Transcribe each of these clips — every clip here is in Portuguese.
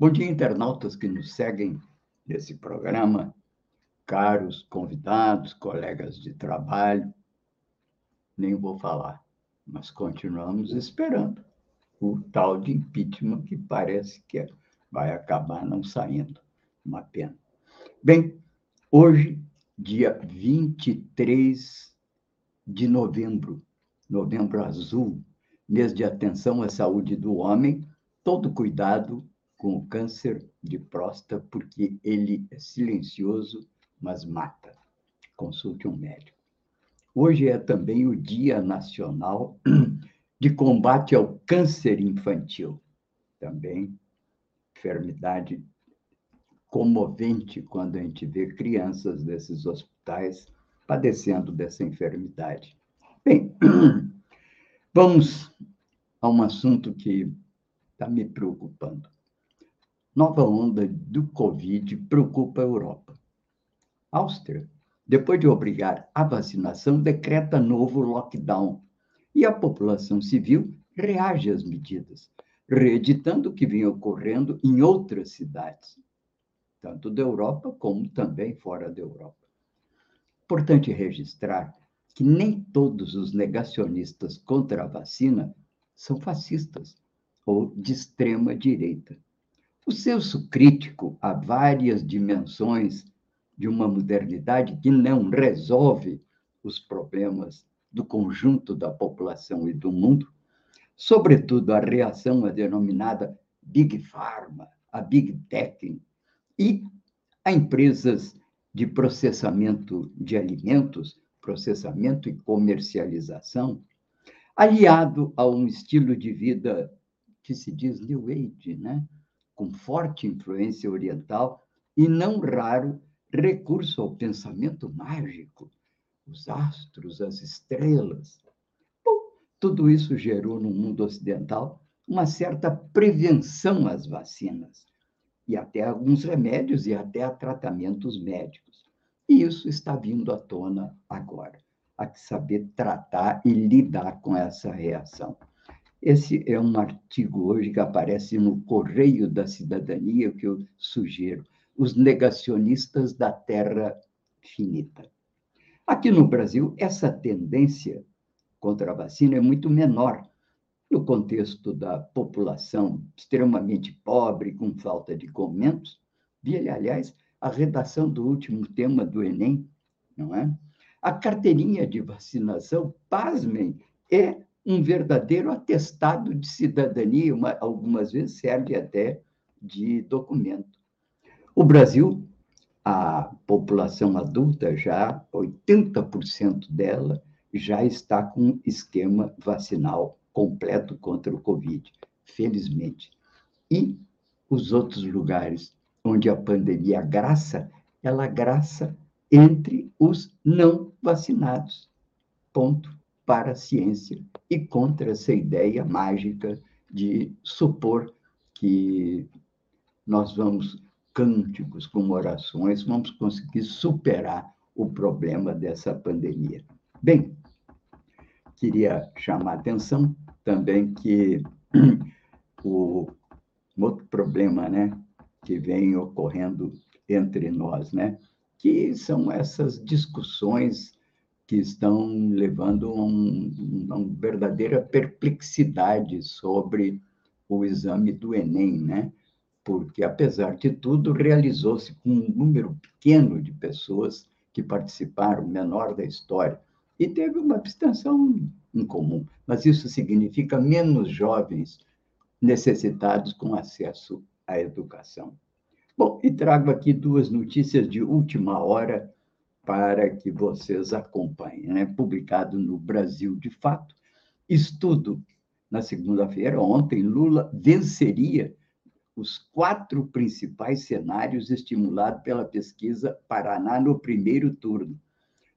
Bom dia, internautas que nos seguem nesse programa, caros convidados, colegas de trabalho. Nem vou falar, mas continuamos esperando o tal de impeachment que parece que vai acabar não saindo. Uma pena. Bem, hoje, dia 23 de novembro, novembro azul, mês de atenção à saúde do homem, todo cuidado com o câncer de próstata, porque ele é silencioso, mas mata. Consulte um médico. Hoje é também o Dia Nacional de Combate ao Câncer Infantil. Também enfermidade comovente quando a gente vê crianças desses hospitais padecendo dessa enfermidade. Bem, vamos a um assunto que está me preocupando nova onda do Covid preocupa a Europa. Áustria, depois de obrigar a vacinação, decreta novo lockdown e a população civil reage às medidas, reeditando o que vinha ocorrendo em outras cidades, tanto da Europa como também fora da Europa. Importante registrar que nem todos os negacionistas contra a vacina são fascistas ou de extrema direita. O senso crítico a várias dimensões de uma modernidade que não resolve os problemas do conjunto da população e do mundo, sobretudo a reação à denominada Big Pharma, a Big Tech e a empresas de processamento de alimentos, processamento e comercialização, aliado a um estilo de vida que se diz New Age, né? Com forte influência oriental e, não raro, recurso ao pensamento mágico, os astros, as estrelas. Bom, tudo isso gerou no mundo ocidental uma certa prevenção às vacinas, e até alguns remédios e até a tratamentos médicos. E isso está vindo à tona agora. Há que saber tratar e lidar com essa reação. Esse é um artigo hoje que aparece no Correio da Cidadania, que eu sugiro, Os Negacionistas da Terra Finita. Aqui no Brasil, essa tendência contra a vacina é muito menor, no contexto da população extremamente pobre, com falta de comentos. Vi, aliás, a redação do último tema do Enem, não é? A carteirinha de vacinação, pasmem, é um verdadeiro atestado de cidadania, uma, algumas vezes serve até de documento. O Brasil, a população adulta, já 80% dela já está com esquema vacinal completo contra o Covid, felizmente. E os outros lugares onde a pandemia graça, ela graça entre os não vacinados. Ponto para a ciência e contra essa ideia mágica de supor que nós vamos, cânticos como orações, vamos conseguir superar o problema dessa pandemia. Bem, queria chamar a atenção também que o outro problema, né, que vem ocorrendo entre nós, né, que são essas discussões que estão levando a um, uma verdadeira perplexidade sobre o exame do Enem, né? Porque, apesar de tudo, realizou-se com um número pequeno de pessoas que participaram, menor da história, e teve uma abstenção incomum. Mas isso significa menos jovens necessitados com acesso à educação. Bom, e trago aqui duas notícias de última hora para que vocês acompanhem. Né? Publicado no Brasil de Fato, estudo na segunda-feira, ontem, Lula venceria os quatro principais cenários estimulados pela pesquisa Paraná no primeiro turno.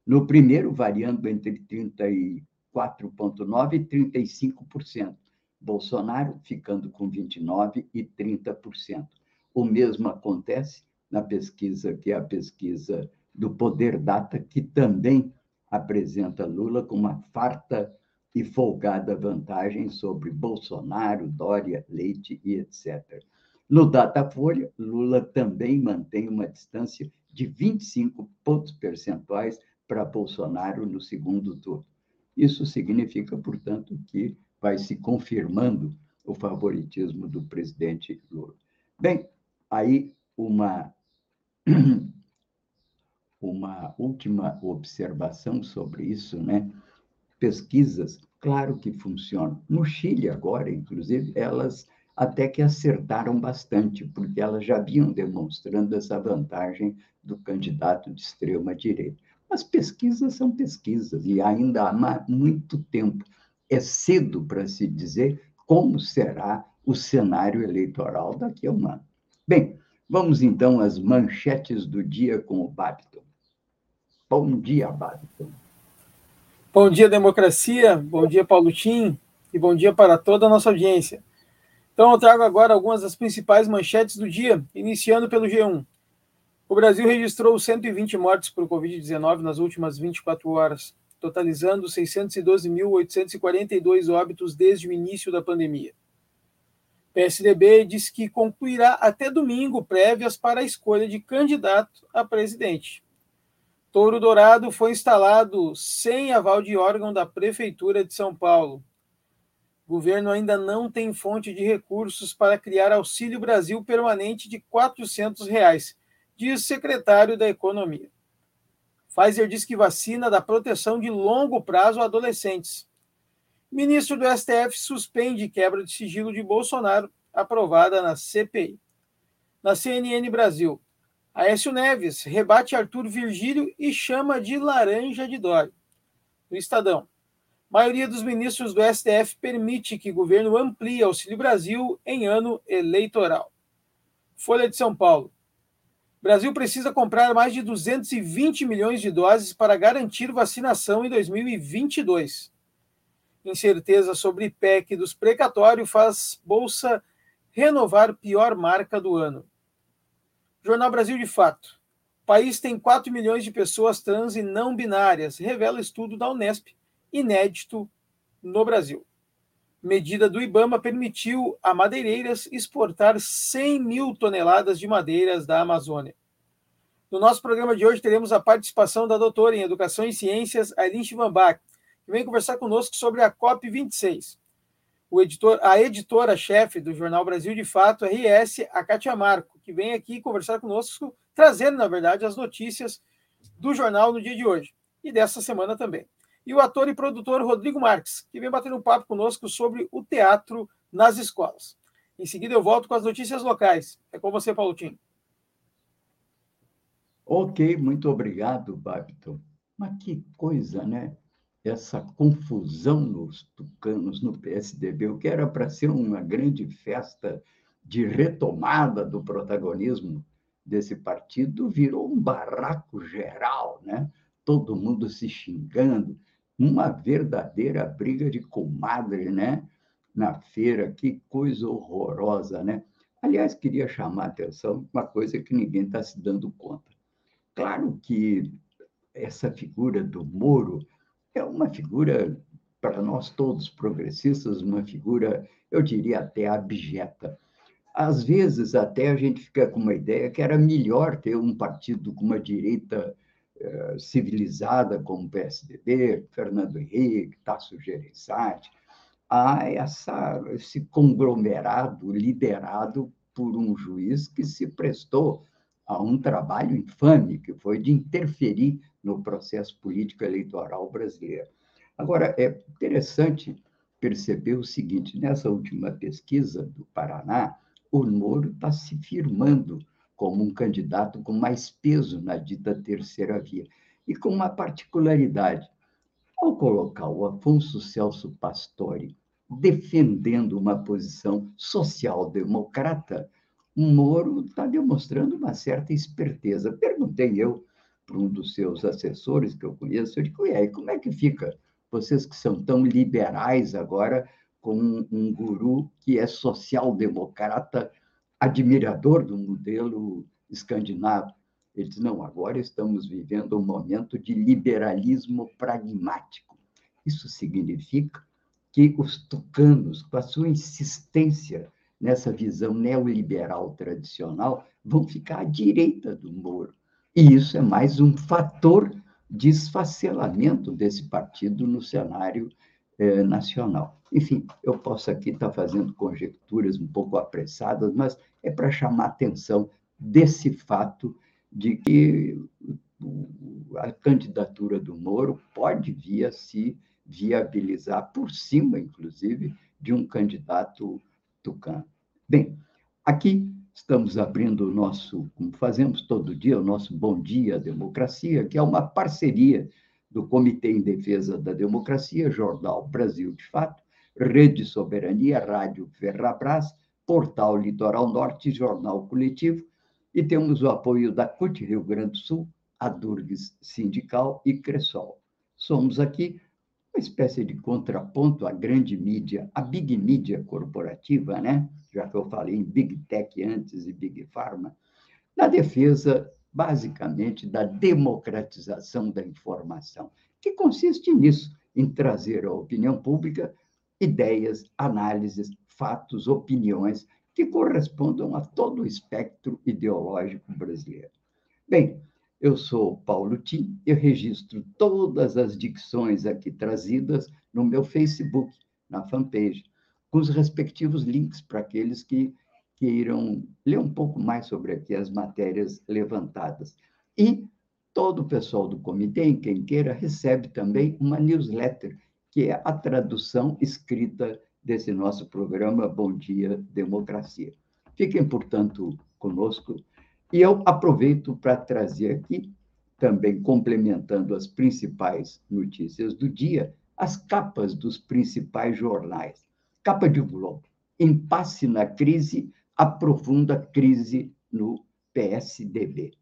No primeiro, variando entre 34,9% e 35%. Bolsonaro ficando com 29% e 30%. O mesmo acontece na pesquisa, que é a pesquisa do Poder Data, que também apresenta Lula com uma farta e folgada vantagem sobre Bolsonaro, Dória, Leite e etc. No Datafolha, Lula também mantém uma distância de 25 pontos percentuais para Bolsonaro no segundo turno. Isso significa, portanto, que vai se confirmando o favoritismo do presidente Lula. Bem, aí uma uma última observação sobre isso, né? Pesquisas, claro que funcionam. No Chile agora, inclusive, elas até que acertaram bastante, porque elas já vinham demonstrando essa vantagem do candidato de extrema direita. As pesquisas são pesquisas e ainda há muito tempo. É cedo para se dizer como será o cenário eleitoral daqui a um ano. Bem, vamos então às manchetes do dia com o Babiton. Bom dia, Babiton. Bom dia, democracia. Bom dia, Paulo Tim. E bom dia para toda a nossa audiência. Então, eu trago agora algumas das principais manchetes do dia, iniciando pelo G1. O Brasil registrou 120 mortes por Covid-19 nas últimas 24 horas, totalizando 612.842 óbitos desde o início da pandemia. PSDB diz que concluirá até domingo prévias para a escolha de candidato a presidente. Touro Dourado foi instalado sem aval de órgão da Prefeitura de São Paulo. O governo ainda não tem fonte de recursos para criar Auxílio Brasil permanente de 400 reais, diz secretário da Economia. Pfizer diz que vacina dá proteção de longo prazo a adolescentes. Ministro do STF suspende quebra de sigilo de Bolsonaro, aprovada na CPI. Na CNN Brasil, Aécio Neves rebate Arthur Virgílio e chama de laranja de Dória. No Estadão, maioria dos ministros do STF permite que governo amplie Auxílio Brasil em ano eleitoral. Folha de São Paulo. Brasil precisa comprar mais de 220 milhões de doses para garantir vacinação em 2022. Incerteza sobre PEC dos precatórios faz Bolsa renovar pior marca do ano. Jornal Brasil de Fato. O país tem 4 milhões de pessoas trans e não binárias, revela estudo da Unesp, inédito no Brasil. Medida do Ibama permitiu a madeireiras exportar 100 mil toneladas de madeiras da Amazônia. No nosso programa de hoje teremos a participação da doutora em Educação e Ciências, Aileen Chivanbach, que vem conversar conosco sobre a COP26. O editor, a editora-chefe do Jornal Brasil de Fato, RS, a Kátia Marco que vem aqui conversar conosco, trazendo, na verdade, as notícias do jornal no dia de hoje e dessa semana também. E o ator e produtor Rodrigo Marques, que vem batendo um papo conosco sobre o teatro nas escolas. Em seguida, eu volto com as notícias locais. É com você, Paulo Tim. Ok, muito obrigado, Babton. Mas que coisa, né? Essa confusão nos tucanos, no PSDB, o que era para ser uma grande festa de retomada do protagonismo desse partido virou um barraco geral, né? Todo mundo se xingando, uma verdadeira briga de comadre, né? Na feira, que coisa horrorosa, né? Aliás, queria chamar a atenção uma coisa que ninguém está se dando conta. Claro que essa figura do Moro é uma figura, para nós todos progressistas, uma figura, eu diria até abjeta. Às vezes, até a gente fica com uma ideia que era melhor ter um partido com uma direita eh, civilizada, como o PSDB, Fernando Henrique, Tasso Gereissati, a essa, esse conglomerado liderado por um juiz que se prestou a um trabalho infame, que foi de interferir no processo político eleitoral brasileiro. Agora, é interessante perceber o seguinte: nessa última pesquisa do Paraná, o Moro está se firmando como um candidato com mais peso na dita terceira via. E com uma particularidade: ao colocar o Afonso Celso Pastore defendendo uma posição social-democrata, o Moro está demonstrando uma certa esperteza. Perguntei eu para um dos seus assessores que eu conheço, eu digo, e aí, como é que fica? Vocês que são tão liberais agora, com um, um guru que é social-democrata, admirador do modelo escandinavo. Ele diz, não, agora estamos vivendo um momento de liberalismo pragmático. Isso significa que os tucanos, com a sua insistência nessa visão neoliberal tradicional, vão ficar à direita do Moro. E isso é mais um fator de esfacelamento desse partido no cenário eh, nacional. Enfim, eu posso aqui estar fazendo conjecturas um pouco apressadas, mas é para chamar atenção desse fato de que a candidatura do Moro pode vir a se viabilizar por cima, inclusive, de um candidato tucano. Bem, aqui estamos abrindo o nosso, como fazemos todo dia, o nosso Bom Dia Democracia, que é uma parceria do Comitê em Defesa da Democracia, Jornal Brasil de Fato, Rede Soberania, Rádio Ferrabras, Portal Litoral Norte, Jornal Coletivo, e temos o apoio da CUT Rio Grande do Sul, a Durgues Sindical e Cressol. Somos aqui uma espécie de contraponto à grande mídia, à big mídia corporativa, né? já que eu falei em big tech antes e big pharma, na defesa, basicamente, da democratização da informação, que consiste nisso, em trazer à opinião pública ideias, análises, fatos, opiniões que correspondam a todo o espectro ideológico brasileiro. Bem, eu sou Paulo Tim, eu registro todas as dicções aqui trazidas no meu Facebook, na fanpage, com os respectivos links para aqueles que queiram ler um pouco mais sobre aqui as matérias levantadas. E todo o pessoal do comitê, quem queira, recebe também uma newsletter, que é a tradução escrita desse nosso programa Bom Dia Democracia. Fiquem, portanto, conosco. E eu aproveito para trazer aqui, também complementando as principais notícias do dia, as capas dos principais jornais. Capa de Globo. Impasse na crise, aprofunda crise no PSDB.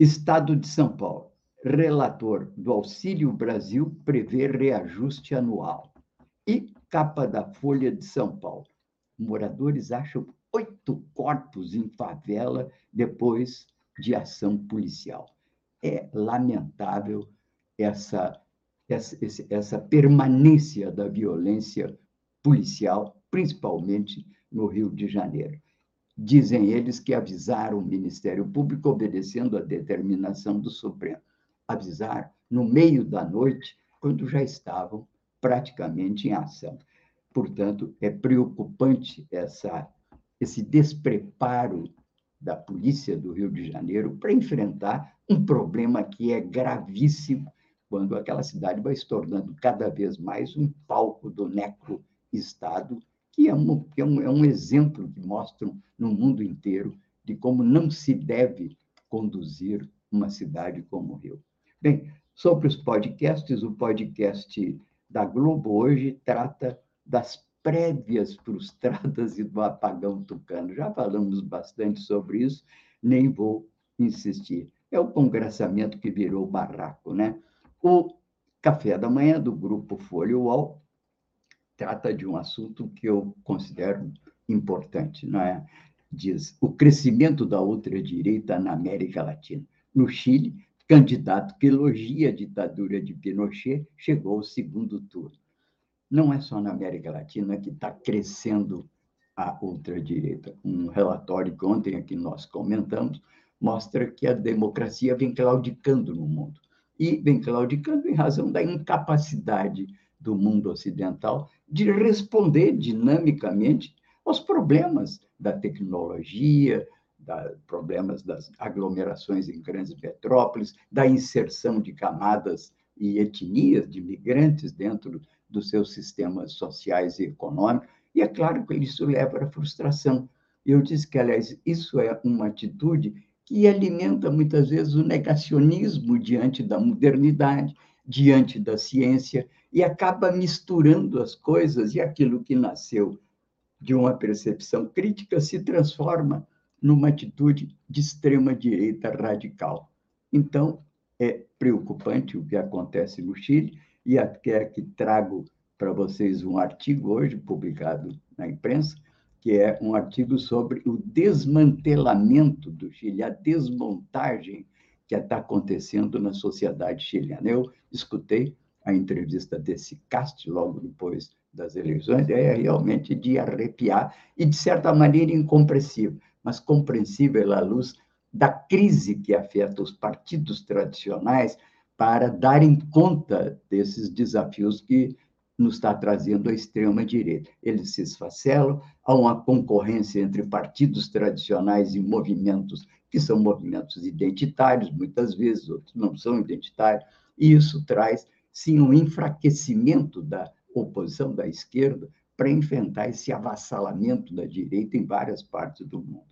Estado de São Paulo. Relator do Auxílio Brasil prevê reajuste anual. E capa da Folha de São Paulo. Moradores acham oito corpos em favela depois de ação policial. É lamentável essa, essa, essa permanência da violência policial, principalmente no Rio de Janeiro. Dizem eles que avisaram o Ministério Público obedecendo a determinação do Supremo. Avisaram no meio da noite, quando já estavam praticamente em ação. Portanto, é preocupante essa, esse despreparo da polícia do Rio de Janeiro para enfrentar um problema que é gravíssimo quando aquela cidade vai se tornando cada vez mais um palco do necro-estado, que, é um, que é, um, é um exemplo que mostra no mundo inteiro de como não se deve conduzir uma cidade como o Rio. Bem, sobre os podcasts, o podcast da Globo hoje trata das prévias frustradas e do apagão tucano. Já falamos bastante sobre isso, nem vou insistir. É o congressamento que virou barraco, né? O café da manhã do grupo Folha UOL trata de um assunto que eu considero importante, não é? Diz o crescimento da ultradireita na América Latina. No Chile, candidato que elogia a ditadura de Pinochet, chegou ao segundo turno. Não é só na América Latina que está crescendo a ultradireita. Um relatório que ontem aqui nós comentamos mostra que a democracia vem claudicando no mundo. E vem claudicando em razão da incapacidade do mundo ocidental de responder dinamicamente aos problemas da tecnologia, da, problemas das aglomerações em grandes metrópoles, da inserção de camadas e etnias de migrantes dentro dos seus sistemas sociais e econômicos. E é claro que isso leva à frustração. Eu disse que, aliás, isso é uma atitude que alimenta muitas vezes o negacionismo diante da modernidade, diante da ciência, e acaba misturando as coisas e aquilo que nasceu de uma percepção crítica se transforma numa atitude de extrema-direita radical. Então, é preocupante o que acontece no Chile, e até aqui trago para vocês um artigo hoje publicado na imprensa, que é um artigo sobre o desmantelamento do Chile, a desmontagem que está acontecendo na sociedade chilena. Eu escutei a entrevista desse Cast logo depois das eleições, é realmente de arrepiar e, de certa maneira, incompreensível, mas compreensível à luz da crise que afeta os partidos tradicionais para darem conta desses desafios que nos está trazendo a extrema-direita. Eles se esfacelam, há uma concorrência entre partidos tradicionais e movimentos que são movimentos identitários, muitas vezes, outros não são identitários, e isso traz, sim, um enfraquecimento da oposição da esquerda para enfrentar esse avassalamento da direita em várias partes do mundo.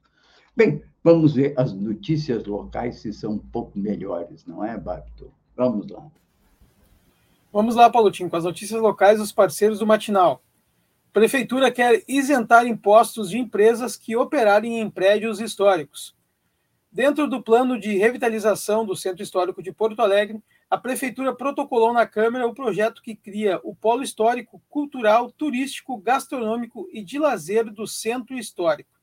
Bem, vamos ver as notícias locais se são um pouco melhores, não é, Babito? Vamos lá. Vamos lá, Paulotinho, com as notícias locais dos parceiros do Matinal. Prefeitura quer isentar impostos de empresas que operarem em prédios históricos. Dentro do plano de revitalização do Centro Histórico de Porto Alegre, a Prefeitura protocolou na Câmara o projeto que cria o polo histórico, cultural, turístico, gastronômico e de lazer do Centro Histórico.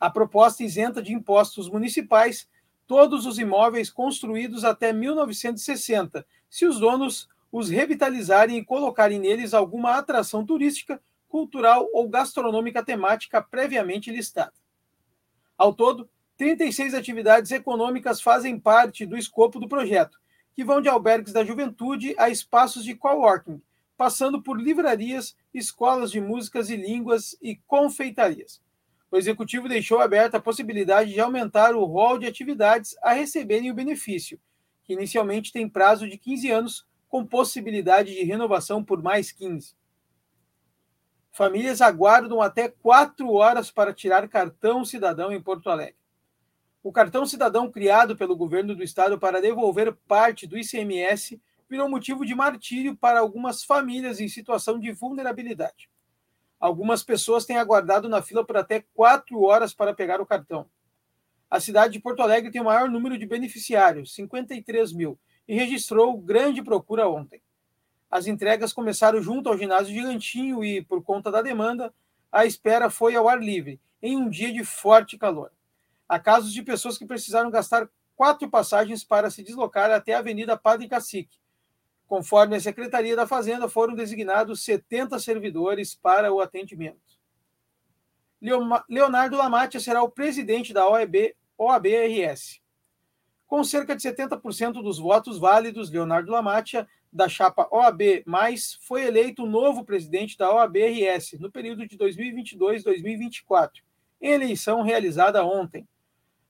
A proposta isenta de impostos municipais todos os imóveis construídos até 1960, se os donos os revitalizarem e colocarem neles alguma atração turística, cultural ou gastronômica temática previamente listada. Ao todo, 36 atividades econômicas fazem parte do escopo do projeto, que vão de albergues da juventude a espaços de coworking, passando por livrarias, escolas de músicas e línguas e confeitarias. O executivo deixou aberta a possibilidade de aumentar o rol de atividades a receberem o benefício, que inicialmente tem prazo de 15 anos com possibilidade de renovação por mais 15. Famílias aguardam até quatro horas para tirar cartão cidadão em Porto Alegre. O cartão cidadão criado pelo governo do estado para devolver parte do ICMS virou motivo de martírio para algumas famílias em situação de vulnerabilidade. Algumas pessoas têm aguardado na fila por até quatro horas para pegar o cartão. A cidade de Porto Alegre tem o maior número de beneficiários, 53 mil, e registrou grande procura ontem. As entregas começaram junto ao ginásio de Gantinho e, por conta da demanda, a espera foi ao ar livre, em um dia de forte calor. Há casos de pessoas que precisaram gastar quatro passagens para se deslocar até a Avenida Padre Cacique. Conforme a Secretaria da Fazenda, foram designados 70 servidores para o atendimento. Leonardo Lamatia será o presidente da OEB, OAB-RS. Com cerca de 70% dos votos válidos, Leonardo Lamatia, da chapa OAB, foi eleito o novo presidente da OAB-RS no período de 2022-2024, em eleição realizada ontem.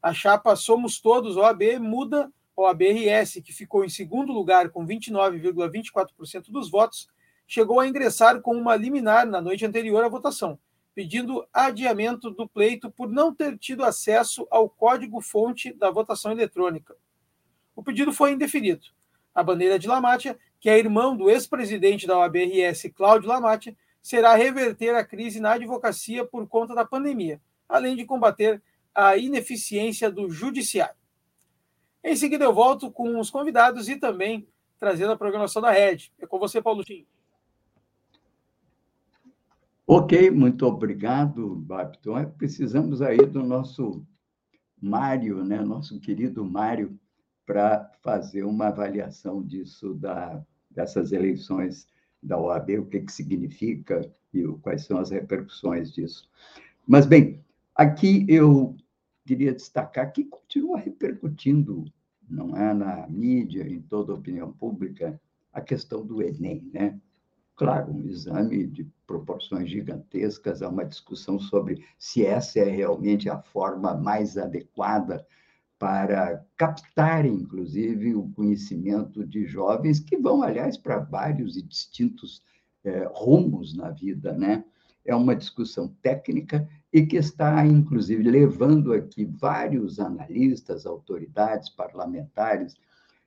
A chapa Somos Todos OAB muda OAB-RS, que ficou em segundo lugar com 29,24% dos votos, chegou a ingressar com uma liminar na noite anterior à votação, pedindo adiamento do pleito por não ter tido acesso ao código-fonte da votação eletrônica. O pedido foi indeferido. A bandeira de Lamátia, que é irmão do ex-presidente da OAB-RS, Cláudio Lamátia, será reverter a crise na advocacia por conta da pandemia, além de combater a ineficiência do judiciário. Em seguida, eu volto com os convidados e também trazendo a programação da rede. É com você, Paulo Tim. Ok, muito obrigado, Babton. É, precisamos aí do nosso Mário, né? nosso querido Mário, para fazer uma avaliação disso, da, dessas eleições da OAB, o que, que significa e quais são as repercussões disso. Mas, bem, aqui eu queria destacar que continua repercutindo, não é, na mídia, em toda a opinião pública, a questão do Enem, né? Claro, um exame de proporções gigantescas, há uma discussão sobre se essa é realmente a forma mais adequada para captar, inclusive, o conhecimento de jovens que vão, aliás, para vários e distintos é, rumos na vida, né? É uma discussão técnica e que está, inclusive, levando aqui vários analistas, autoridades parlamentares,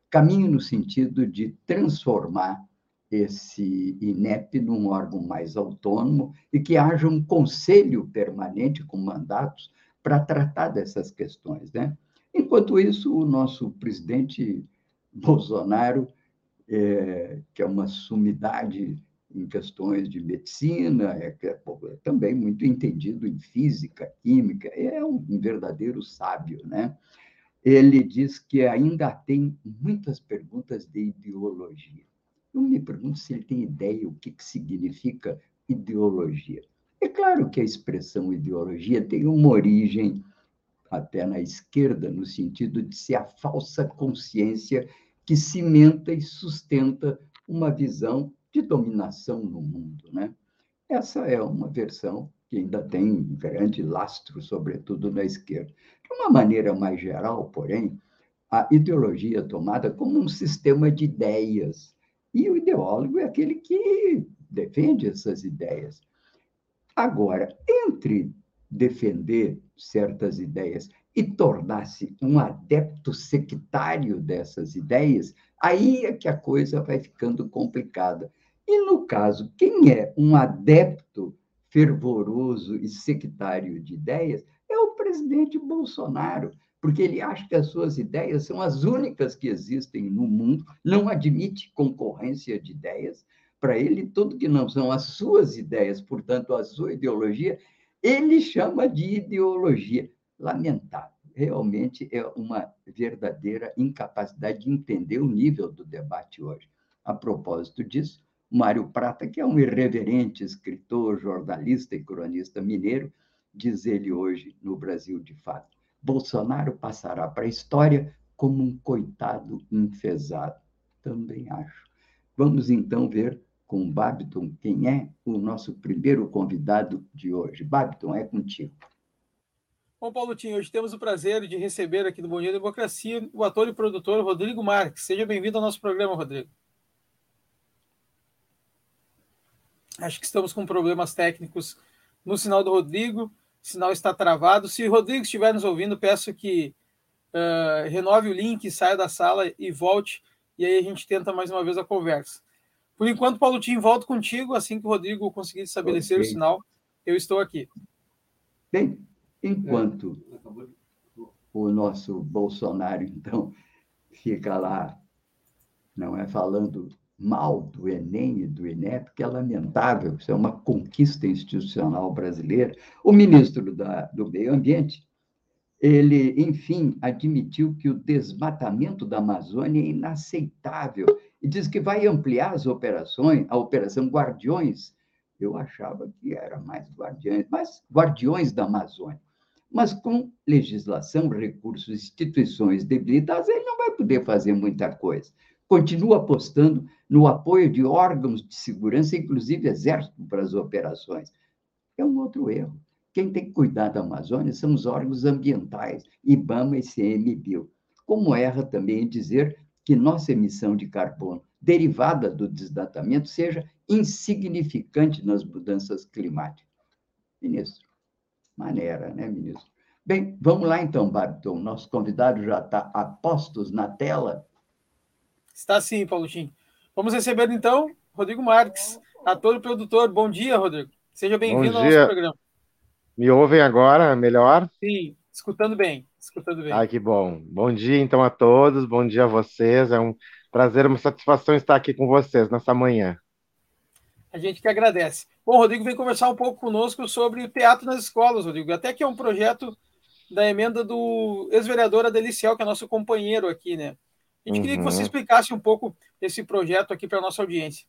caminho no sentido de transformar esse INEP num órgão mais autônomo e que haja um conselho permanente com mandatos para tratar dessas questões. Né? Enquanto isso, o nosso presidente Bolsonaro, é, que é uma sumidade em questões de medicina, é, é, também muito entendido em física, química, é um, um verdadeiro sábio, né? Ele diz que ainda tem muitas perguntas de ideologia. Eu me pergunto se ele tem ideia o que, que significa ideologia. É claro que a expressão ideologia tem uma origem até na esquerda, no sentido de ser a falsa consciência que cimenta e sustenta uma visão de dominação no mundo. Né? Essa é uma versão que ainda tem grande lastro, sobretudo na esquerda. De uma maneira mais geral, porém, a ideologia é tomada como um sistema de ideias, e o ideólogo é aquele que defende essas ideias. Agora, entre defender certas ideias e tornar-se um adepto sectário dessas ideias, aí é que a coisa vai ficando complicada. E, no caso, quem é um adepto fervoroso e sectário de ideias é o presidente Bolsonaro, porque ele acha que as suas ideias são as únicas que existem no mundo, não admite concorrência de ideias. Para ele, tudo que não são as suas ideias, portanto, a sua ideologia, ele chama de ideologia. Lamentável. Realmente é uma verdadeira incapacidade de entender o nível do debate hoje. A propósito disso, Mário Prata, que é um irreverente escritor, jornalista e cronista mineiro, diz ele hoje no Brasil de Fato. Bolsonaro passará para a história como um coitado enfesado. Também acho. Vamos então ver com Babiton quem é o nosso primeiro convidado de hoje. Babiton, é contigo. Bom, Paulo Tinho, hoje temos o prazer de receber aqui no Bom Dia Democracia o ator e produtor Rodrigo Marques. Seja bem-vindo ao nosso programa, Rodrigo. Acho que estamos com problemas técnicos no sinal do Rodrigo. O sinal está travado. Se o Rodrigo estiver nos ouvindo, peço que uh, renove o link, saia da sala e volte. E aí a gente tenta mais uma vez a conversa. Por enquanto, Paulo Tim, volto contigo. Assim que o Rodrigo conseguir estabelecer okay. o sinal, eu estou aqui. Bem, enquanto o nosso Bolsonaro, então, fica lá, não é falando mal do Enem e do INEP, que é lamentável, isso é uma conquista institucional brasileira. O ministro da, do Meio Ambiente, ele, enfim, admitiu que o desmatamento da Amazônia é inaceitável e diz que vai ampliar as operações, a Operação Guardiões. Eu achava que era mais Guardiões, mas Guardiões da Amazônia. Mas com legislação, recursos, instituições debilitadas, ele não vai poder fazer muita coisa continua apostando no apoio de órgãos de segurança, inclusive exército, para as operações. É um outro erro. Quem tem que cuidar da Amazônia são os órgãos ambientais, IBAMA e CMBio. Como erra também em dizer que nossa emissão de carbono derivada do desdatamento seja insignificante nas mudanças climáticas. Ministro, maneira, né, ministro? Bem, vamos lá então, Barton. Nosso convidado já está a postos na tela. Está sim, Paulotinho. Vamos receber então Rodrigo Marques, ator e produtor. Bom dia, Rodrigo. Seja bem-vindo ao nosso programa. Me ouvem agora melhor? Sim, escutando bem, escutando bem. Ai, que bom. Bom dia então a todos, bom dia a vocês. É um prazer, uma satisfação estar aqui com vocês nessa manhã. A gente que agradece. Bom, Rodrigo vem conversar um pouco conosco sobre o teatro nas escolas, Rodrigo. Até que é um projeto da emenda do ex-vereador Adeliciel, que é nosso companheiro aqui, né? A gente uhum. queria que você uhum. explicasse um pouco esse projeto aqui para a nossa audiência.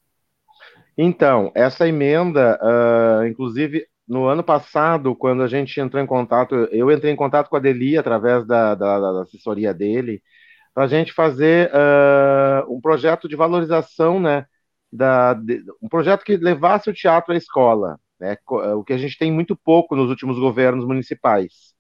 Então, essa emenda, uh, inclusive, no ano passado, quando a gente entrou em contato, eu entrei em contato com a Deli através da, da, da assessoria dele, para a gente fazer uh, um projeto de valorização, né? Da, de, um projeto que levasse o teatro à escola, né? O que a gente tem muito pouco nos últimos governos municipais.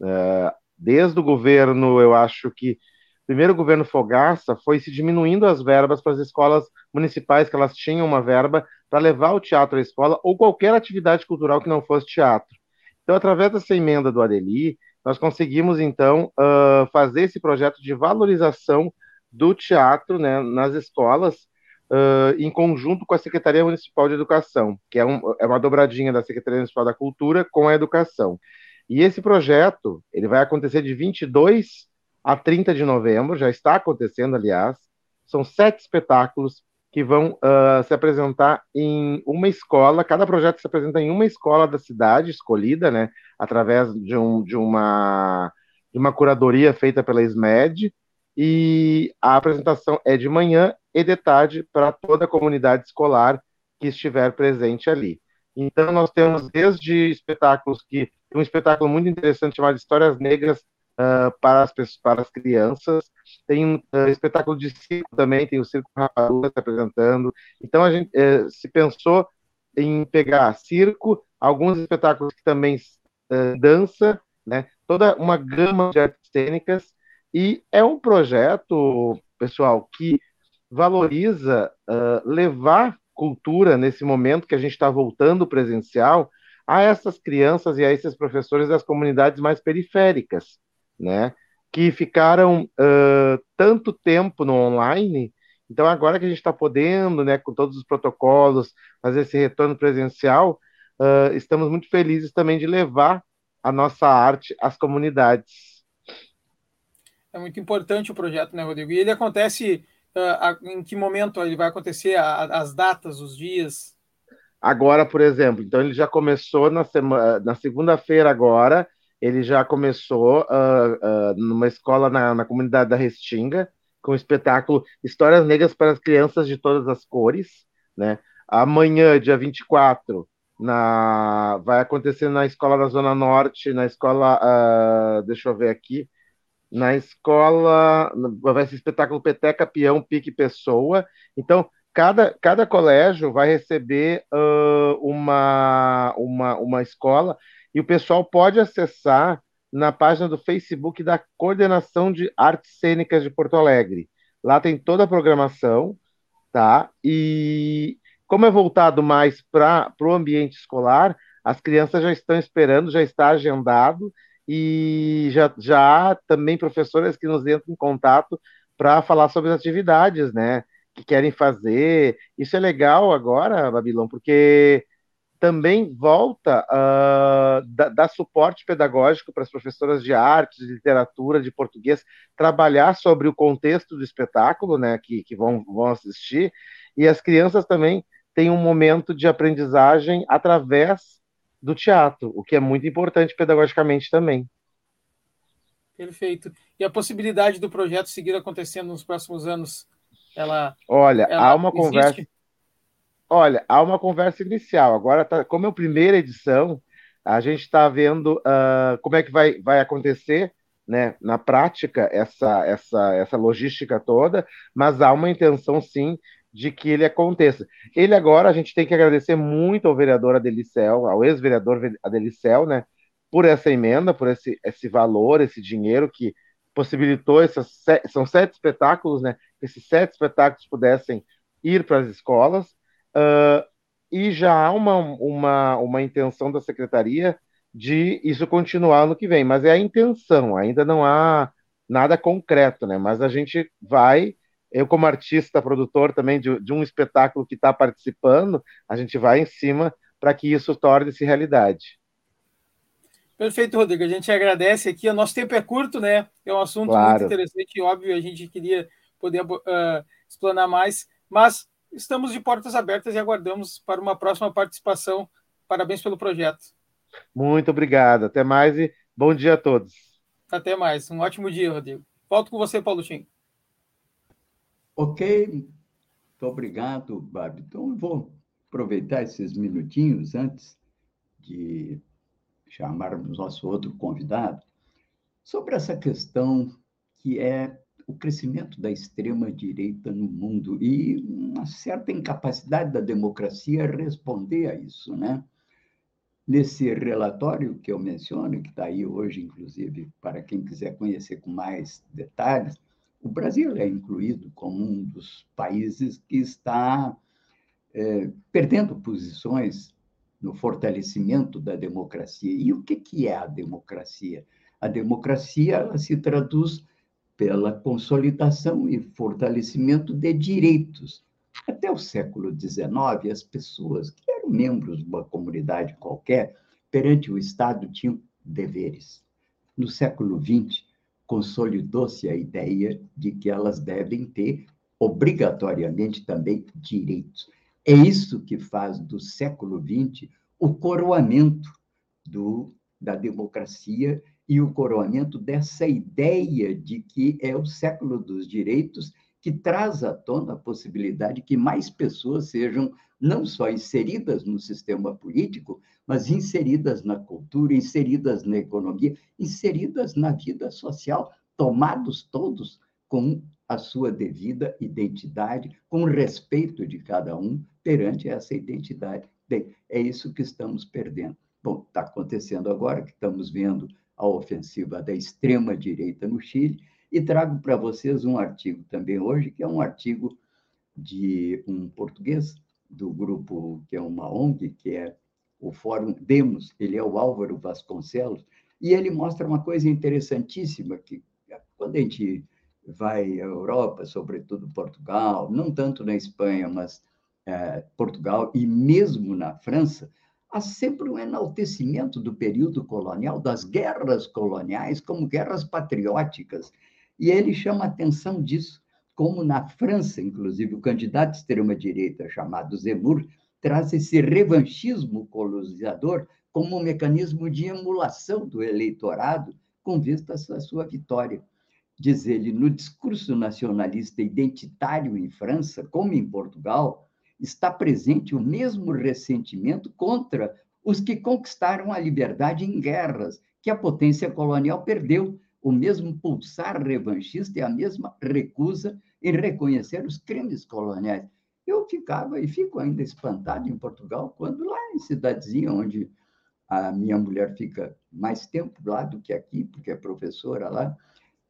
Uh, desde o governo, eu acho que primeiro governo Fogaça foi se diminuindo as verbas para as escolas municipais, que elas tinham uma verba para levar o teatro à escola ou qualquer atividade cultural que não fosse teatro. Então, através dessa emenda do Adeli, nós conseguimos, então, uh, fazer esse projeto de valorização do teatro né, nas escolas, uh, em conjunto com a Secretaria Municipal de Educação, que é, um, é uma dobradinha da Secretaria Municipal da Cultura com a Educação. E esse projeto, ele vai acontecer de 22 a 30 de novembro, já está acontecendo, aliás. São sete espetáculos que vão uh, se apresentar em uma escola. Cada projeto se apresenta em uma escola da cidade escolhida, né, através de, um, de, uma, de uma curadoria feita pela SMED. E a apresentação é de manhã e de tarde para toda a comunidade escolar que estiver presente ali. Então, nós temos desde espetáculos que. Um espetáculo muito interessante chamado Histórias Negras uh, para, as, para as crianças. Tem um uh, espetáculo de circo também, tem o Circo Rapadura se apresentando. Então, a gente uh, se pensou em pegar circo, alguns espetáculos que também dança, né? toda uma gama de artes cênicas, e é um projeto, pessoal, que valoriza levar cultura nesse momento que a gente está voltando presencial a essas crianças e a esses professores das comunidades mais periféricas, né? Que ficaram uh, tanto tempo no online, então agora que a gente está podendo, né, com todos os protocolos, fazer esse retorno presencial, uh, estamos muito felizes também de levar a nossa arte às comunidades. É muito importante o projeto, né, Rodrigo? E ele acontece uh, em que momento ele vai acontecer, as datas, os dias? Agora, por exemplo, então ele já começou na, semana, na segunda-feira agora, ele já começou uh, uh, numa escola na, na, comunidade da Restinga, com o espetáculo Histórias Negras para as Crianças de Todas as Cores, né? Amanhã, dia 24, na, vai acontecer na escola da Zona Norte, na escola, uh, deixa eu ver aqui, na escola, vai ser espetáculo Peteca, Peão, Pique Pessoa. Então, cada, cada colégio vai receber uma, uma, uma escola e o pessoal pode acessar na página do Facebook da Coordenação de Artes Cênicas de Porto Alegre. Lá tem toda a programação, tá? E como é voltado mais para o ambiente escolar, as crianças já estão esperando, já está agendado, e já, já há também professoras que nos entram em contato para falar sobre as atividades, né? Que querem fazer. Isso é legal agora, Babilão, porque também volta uh, da, dar suporte pedagógico para as professoras de arte, de literatura, de português, trabalhar sobre o contexto do espetáculo, né, que, que vão, vão assistir, e as crianças também têm um momento de aprendizagem através do teatro, o que é muito importante pedagogicamente também. Perfeito. E a possibilidade do projeto seguir acontecendo nos próximos anos, ela. Olha, ela há uma existe? conversa Olha, há uma conversa inicial. Agora, tá, como é a primeira edição, a gente está vendo uh, como é que vai, vai acontecer né, na prática essa, essa, essa logística toda, mas há uma intenção, sim, de que ele aconteça. Ele agora, a gente tem que agradecer muito ao vereador Adelicel, ao ex-vereador Adelicel, né, por essa emenda, por esse, esse valor, esse dinheiro que possibilitou essas são sete espetáculos, né, que esses sete espetáculos pudessem ir para as escolas, Uh, e já há uma, uma, uma intenção da secretaria de isso continuar no que vem, mas é a intenção, ainda não há nada concreto, né? Mas a gente vai, eu como artista, produtor também de, de um espetáculo que está participando, a gente vai em cima para que isso torne-se realidade. Perfeito, Rodrigo. A gente agradece aqui. O nosso tempo é curto, né? É um assunto claro. muito interessante e óbvio. A gente queria poder uh, explanar mais, mas estamos de portas abertas e aguardamos para uma próxima participação. Parabéns pelo projeto. Muito obrigado. Até mais e bom dia a todos. Até mais. Um ótimo dia, Rodrigo. Volto com você, Paulo Tim. Ok. Muito obrigado, Babi. Então, eu vou aproveitar esses minutinhos antes de chamarmos nosso outro convidado sobre essa questão que é o crescimento da extrema-direita no mundo e uma certa incapacidade da democracia responder a isso, né? Nesse relatório que eu menciono, que está aí hoje, inclusive, para quem quiser conhecer com mais detalhes, o Brasil é incluído como um dos países que está é, perdendo posições no fortalecimento da democracia. E o que, que é a democracia? A democracia ela se traduz pela consolidação e fortalecimento de direitos Até o século XIX, as pessoas que eram membros de uma comunidade qualquer, perante o Estado, tinham deveres. No século XX, consolidou-se a ideia de que elas devem ter, obrigatoriamente, também direitos. É isso que faz do século XX o coroamento do, da democracia e o coroamento dessa ideia de que é o século dos direitos que traz à tona a possibilidade que mais pessoas sejam não só inseridas no sistema político, mas inseridas na cultura, inseridas na economia, inseridas na vida social, tomados todos com a sua devida identidade, com o respeito de cada um perante essa identidade. Bem, é isso que estamos perdendo. Bom, está acontecendo agora que estamos vendo a ofensiva da extrema-direita no Chile, e trago para vocês um artigo também hoje, que é um artigo de um português do grupo, que é uma ONG, que é o Fórum Demos, ele é o Álvaro Vasconcelos, e ele mostra uma coisa interessantíssima, que quando a gente vai à Europa, sobretudo Portugal, não tanto na Espanha, mas é, Portugal e mesmo na França, há sempre um enaltecimento do período colonial, das guerras coloniais, como guerras patrióticas. E ele chama atenção disso, como na França, inclusive, o candidato de extrema-direita chamado Zemmour traz esse revanchismo colonizador como um mecanismo de emulação do eleitorado com vista à sua vitória. Diz ele, no discurso nacionalista identitário em França, como em Portugal, está presente o mesmo ressentimento contra os que conquistaram a liberdade em guerras que a potência colonial perdeu o mesmo pulsar revanchista e a mesma recusa em reconhecer os crimes coloniais. Eu ficava e fico ainda espantado em Portugal, quando lá em cidadezinha, onde a minha mulher fica mais tempo lá do que aqui, porque é professora lá,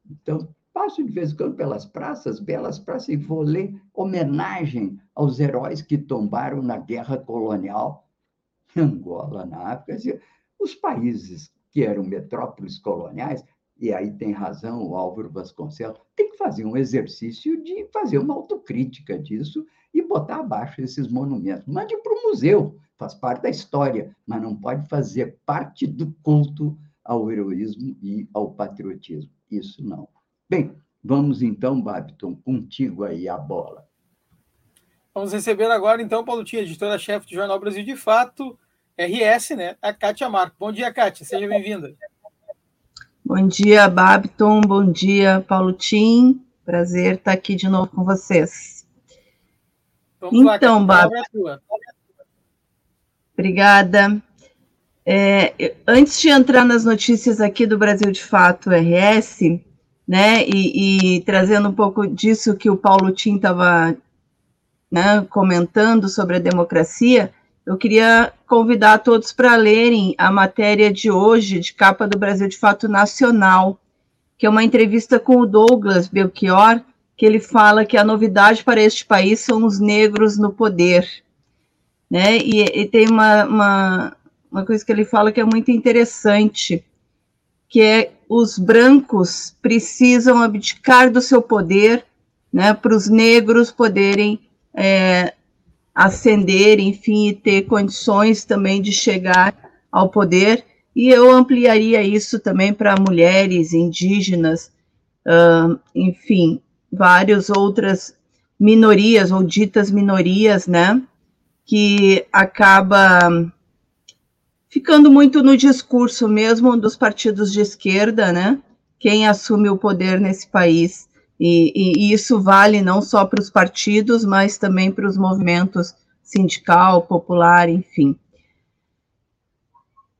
então passo de vez em quando pelas praças, belas praças, e vou ler homenagem aos heróis que tombaram na guerra colonial em Angola, na África. Os países que eram metrópoles coloniais e aí tem razão o Álvaro Vasconcelos, tem que fazer um exercício de fazer uma autocrítica disso e botar abaixo esses monumentos. Mande para o museu, faz parte da história, mas não pode fazer parte do culto ao heroísmo e ao patriotismo. Isso não. Bem, vamos então, Babiton, contigo aí a bola. Vamos receber agora, então, Paulo Tia, editora-chefe do Jornal Brasil de Fato, RS, né? A Kátia Marco. Bom dia, Kátia, seja bem-vinda. Bom dia, Babton. Bom dia, Paulo Tim. Prazer estar aqui de novo com vocês. Vamos então, lá, Babton. É Obrigada. É, antes de entrar nas notícias aqui do Brasil de Fato RS, né, e, e trazendo um pouco disso que o Paulo Tim estava né, comentando sobre a democracia, eu queria convidar todos para lerem a matéria de hoje, de capa do Brasil de Fato Nacional, que é uma entrevista com o Douglas Belchior, que ele fala que a novidade para este país são os negros no poder. Né? E, e tem uma, uma, uma coisa que ele fala que é muito interessante, que é os brancos precisam abdicar do seu poder né, para os negros poderem é, ascender, enfim, e ter condições também de chegar ao poder. E eu ampliaria isso também para mulheres, indígenas, uh, enfim, várias outras minorias ou ditas minorias, né, que acaba ficando muito no discurso mesmo dos partidos de esquerda, né, quem assume o poder nesse país. E, e, isso vale não só para os partidos, mas também para os movimentos sindical, popular, enfim.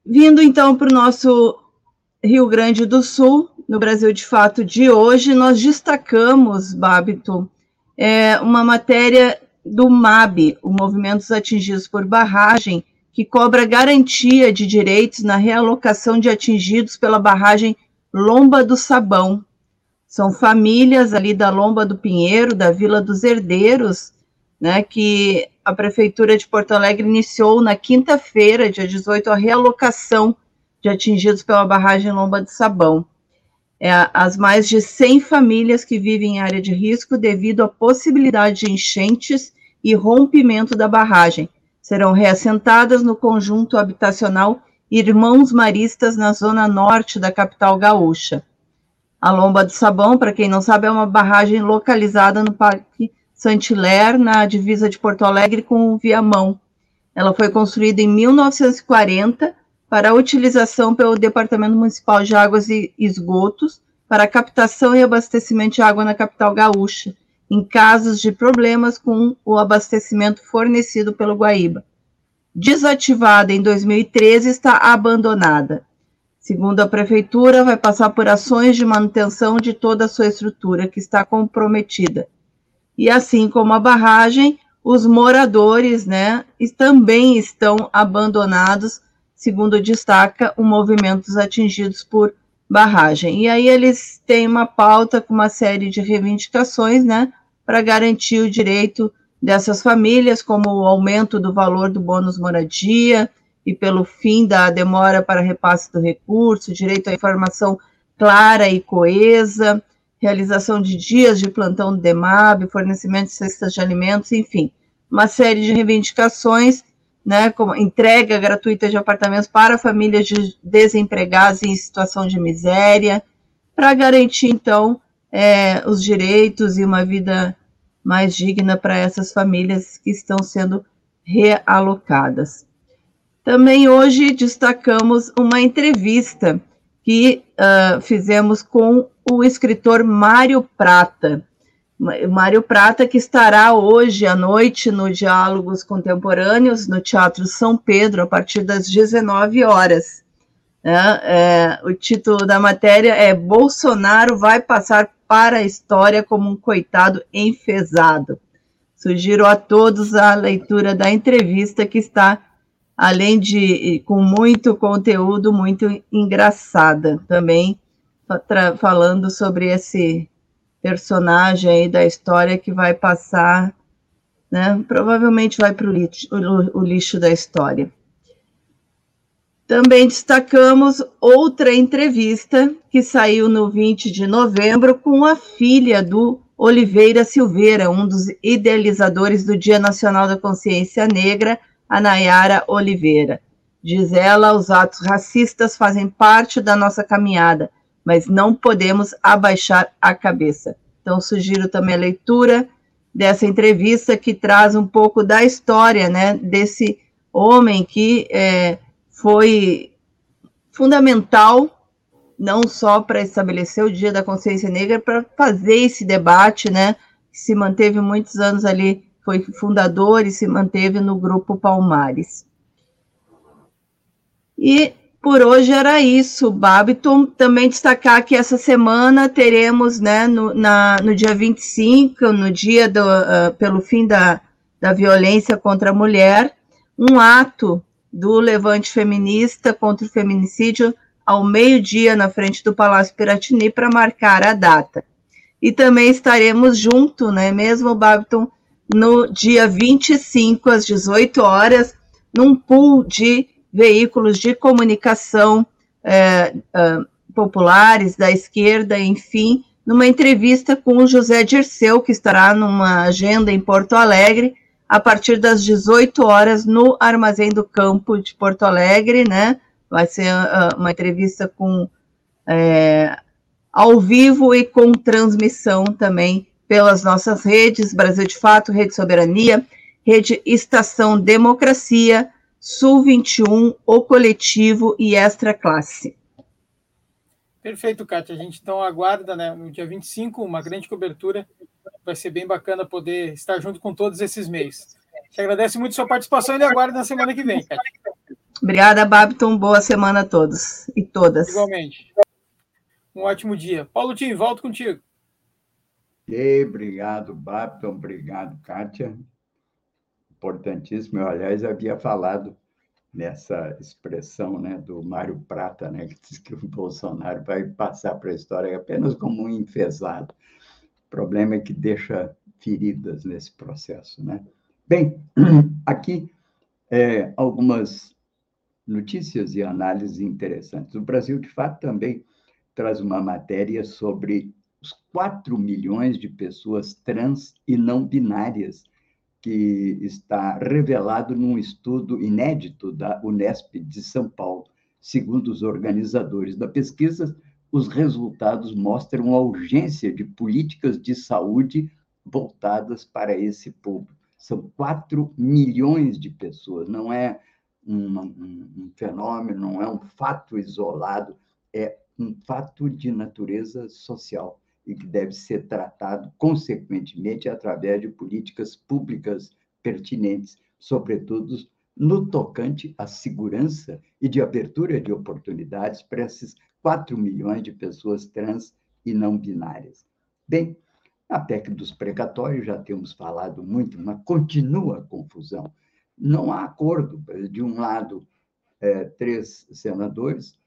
Vindo então para o nosso Rio Grande do Sul, no Brasil de Fato de hoje, nós destacamos, Babito, é, uma matéria do MAB, o Movimentos Atingidos por Barragem, que cobra garantia de direitos na realocação de atingidos pela barragem Lomba do Sabão, são famílias ali da Lomba do Pinheiro, da Vila dos Herdeiros, né, que a Prefeitura de Porto Alegre iniciou na quinta-feira, dia 18, a realocação de atingidos pela barragem Lomba de Sabão. É, as mais de 100 famílias que vivem em área de risco devido à possibilidade de enchentes e rompimento da barragem. Serão reassentadas no conjunto habitacional Irmãos Maristas, na zona norte da capital gaúcha. A Lomba do Sabão, para quem não sabe, é uma barragem localizada no Parque Saint-Hilaire, na divisa de Porto Alegre com o Viamão. Ela foi construída em 1940 para utilização pelo Departamento Municipal de Águas e Esgotos para captação e abastecimento de água na capital gaúcha, em casos de problemas com o abastecimento fornecido pelo Guaíba. Desativada em 2013, está abandonada. Segundo a prefeitura, vai passar por ações de manutenção de toda a sua estrutura, que está comprometida. E assim como a barragem, os moradores, né, também estão abandonados, segundo destaca o movimento dos atingidos por barragem. E aí eles têm uma pauta com uma série de reivindicações, né, para garantir o direito dessas famílias, como o aumento do valor do bônus moradia e pelo fim da demora para repasse do recurso, direito à informação clara e coesa, realização de dias de plantão do DEMAB, fornecimento de cestas de alimentos, enfim, uma série de reivindicações, né, como entrega gratuita de apartamentos para famílias de desempregados em situação de miséria, para garantir, então, é, os direitos e uma vida mais digna para essas famílias que estão sendo realocadas. Também hoje destacamos uma entrevista que uh, fizemos com o escritor Mário Prata. Mário Prata, que estará hoje à noite no Diálogos Contemporâneos, no Teatro São Pedro, a partir das 19 horas. É, é, o título da matéria é Bolsonaro vai passar para a história como um coitado enfesado. Sugiro a todos a leitura da entrevista que está, além de com muito conteúdo, muito engraçada também, falando sobre esse personagem aí da história que vai passar, né? Provavelmente vai para o lixo, o lixo da história. Também destacamos outra entrevista que saiu no 20 de novembro com a filha do Oliveira Silveira, um dos idealizadores do Dia Nacional da Consciência Negra, a Nayara Oliveira. Diz ela, os atos racistas fazem parte da nossa caminhada, mas não podemos abaixar a cabeça. Então, sugiro também a leitura dessa entrevista que traz um pouco da história né, desse homem que é, foi fundamental não só para estabelecer o Dia da Consciência Negra, para fazer esse debate, né? Se manteve muitos anos ali, foi fundador e se manteve no grupo Palmares. E por hoje era isso, Babiton. Também destacar que essa semana teremos, né, no, na, no dia 25, no dia do, uh, pelo fim da, da violência contra a mulher, um ato do levante feminista contra o feminicídio ao meio-dia na frente do Palácio Piratini para marcar a data. E também estaremos junto, né, mesmo, Babiton, no dia 25 às 18 horas, num pool de veículos de comunicação é, é, populares da esquerda, enfim, numa entrevista com o José Dirceu, que estará numa agenda em Porto Alegre, a partir das 18 horas no Armazém do Campo de Porto Alegre, né? Vai ser uh, uma entrevista com é, ao vivo e com transmissão também pelas nossas redes, Brasil de Fato, Rede Soberania, Rede Estação Democracia, Sul 21, O Coletivo e Extra Classe. Perfeito, Kátia. A gente então aguarda, né, no dia 25, uma grande cobertura vai ser bem bacana poder estar junto com todos esses meios. Te agradeço muito a sua participação e aguardo na semana que vem. Obrigada, Babton. Boa semana a todos e todas. Igualmente. Um ótimo dia. Paulo Tim, volto contigo. E obrigado, Babton. Obrigado, Kátia. Importantíssimo. Eu, aliás, havia falado nessa expressão né, do Mário Prata, né, que diz que o Bolsonaro vai passar para a história apenas como um enfesado problema é que deixa feridas nesse processo, né? Bem, aqui é, algumas notícias e análises interessantes. O Brasil, de fato, também traz uma matéria sobre os 4 milhões de pessoas trans e não binárias que está revelado num estudo inédito da Unesp de São Paulo. Segundo os organizadores da pesquisa, os resultados mostram a urgência de políticas de saúde voltadas para esse público. São 4 milhões de pessoas, não é um, um, um fenômeno, não é um fato isolado, é um fato de natureza social e que deve ser tratado, consequentemente, através de políticas públicas pertinentes, sobretudo no tocante à segurança e de abertura de oportunidades para esses 4 milhões de pessoas trans e não binárias. Bem, a PEC dos precatórios, já temos falado muito, mas continua a confusão. Não há acordo. De um lado, é, três senadores,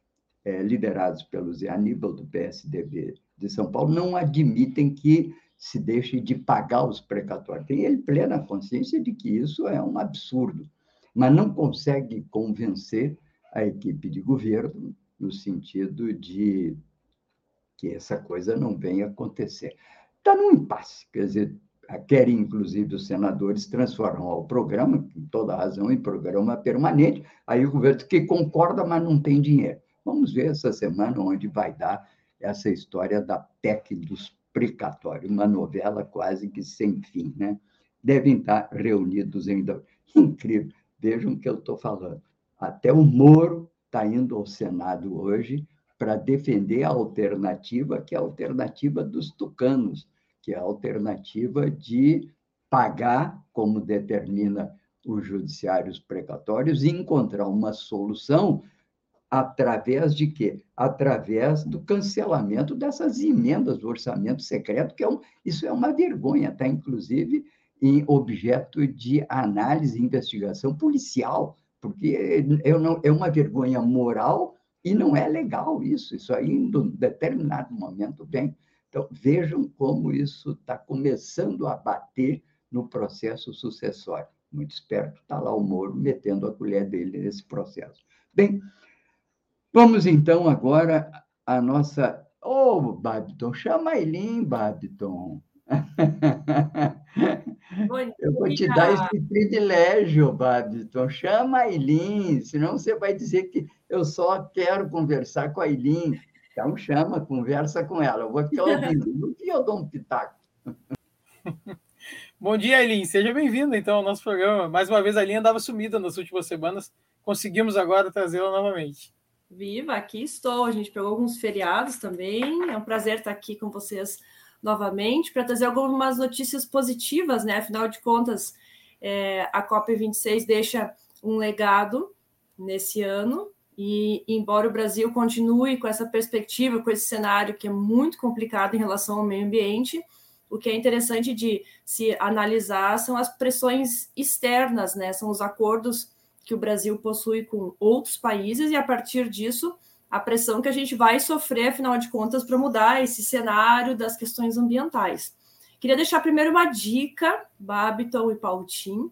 é, liderados pelo Zé Aníbal, do PSDB de São Paulo, não admitem que se deixe de pagar os precatórios. Tem ele plena consciência de que isso é um absurdo, mas não consegue convencer a equipe de governo no sentido de que essa coisa não venha acontecer. Está num impasse, quer dizer, querem, inclusive, os senadores transformar o programa, com toda razão, em programa permanente, aí o governo que concorda, mas não tem dinheiro. Vamos ver essa semana onde vai dar essa história da PEC dos precatórios, uma novela quase que sem fim, né? Devem estar reunidos ainda. Incrível, vejam o que eu estou falando. Até o Moro está indo ao Senado hoje para defender a alternativa, que é a alternativa dos tucanos, que é a alternativa de pagar, como determina os judiciários precatórios, e encontrar uma solução através de quê? Através do cancelamento dessas emendas do orçamento secreto, que é um, isso é uma vergonha, está inclusive em objeto de análise e investigação policial porque é, não, é uma vergonha moral e não é legal isso. Isso aí, em um determinado momento, vem. Então, vejam como isso está começando a bater no processo sucessório. Muito esperto, está lá o Moro metendo a colher dele nesse processo. Bem, vamos então agora à nossa. Ô, oh, Babiton, chama a Eileen, Babiton. Eu vou te dar esse privilégio, Babiton. Chama a Eileen, senão você vai dizer que eu só quero conversar com a Eileen. Então chama, conversa com ela. Eu vou ficar ouvindo. No que eu dou um pitaco. Bom dia, Eileen. Seja bem-vinda, então, ao nosso programa. Mais uma vez, a Eileen andava sumida nas últimas semanas. Conseguimos agora trazê-la novamente. Viva, aqui estou. A gente pegou alguns feriados também. É um prazer estar aqui com vocês novamente para trazer algumas notícias positivas, né? Afinal de contas, é, a COP26 deixa um legado nesse ano, e embora o Brasil continue com essa perspectiva, com esse cenário que é muito complicado em relação ao meio ambiente, o que é interessante de se analisar são as pressões externas, né? São os acordos que o Brasil possui com outros países, e a partir disso a pressão que a gente vai sofrer, afinal de contas, para mudar esse cenário das questões ambientais. Queria deixar primeiro uma dica, Babiton e Pautin.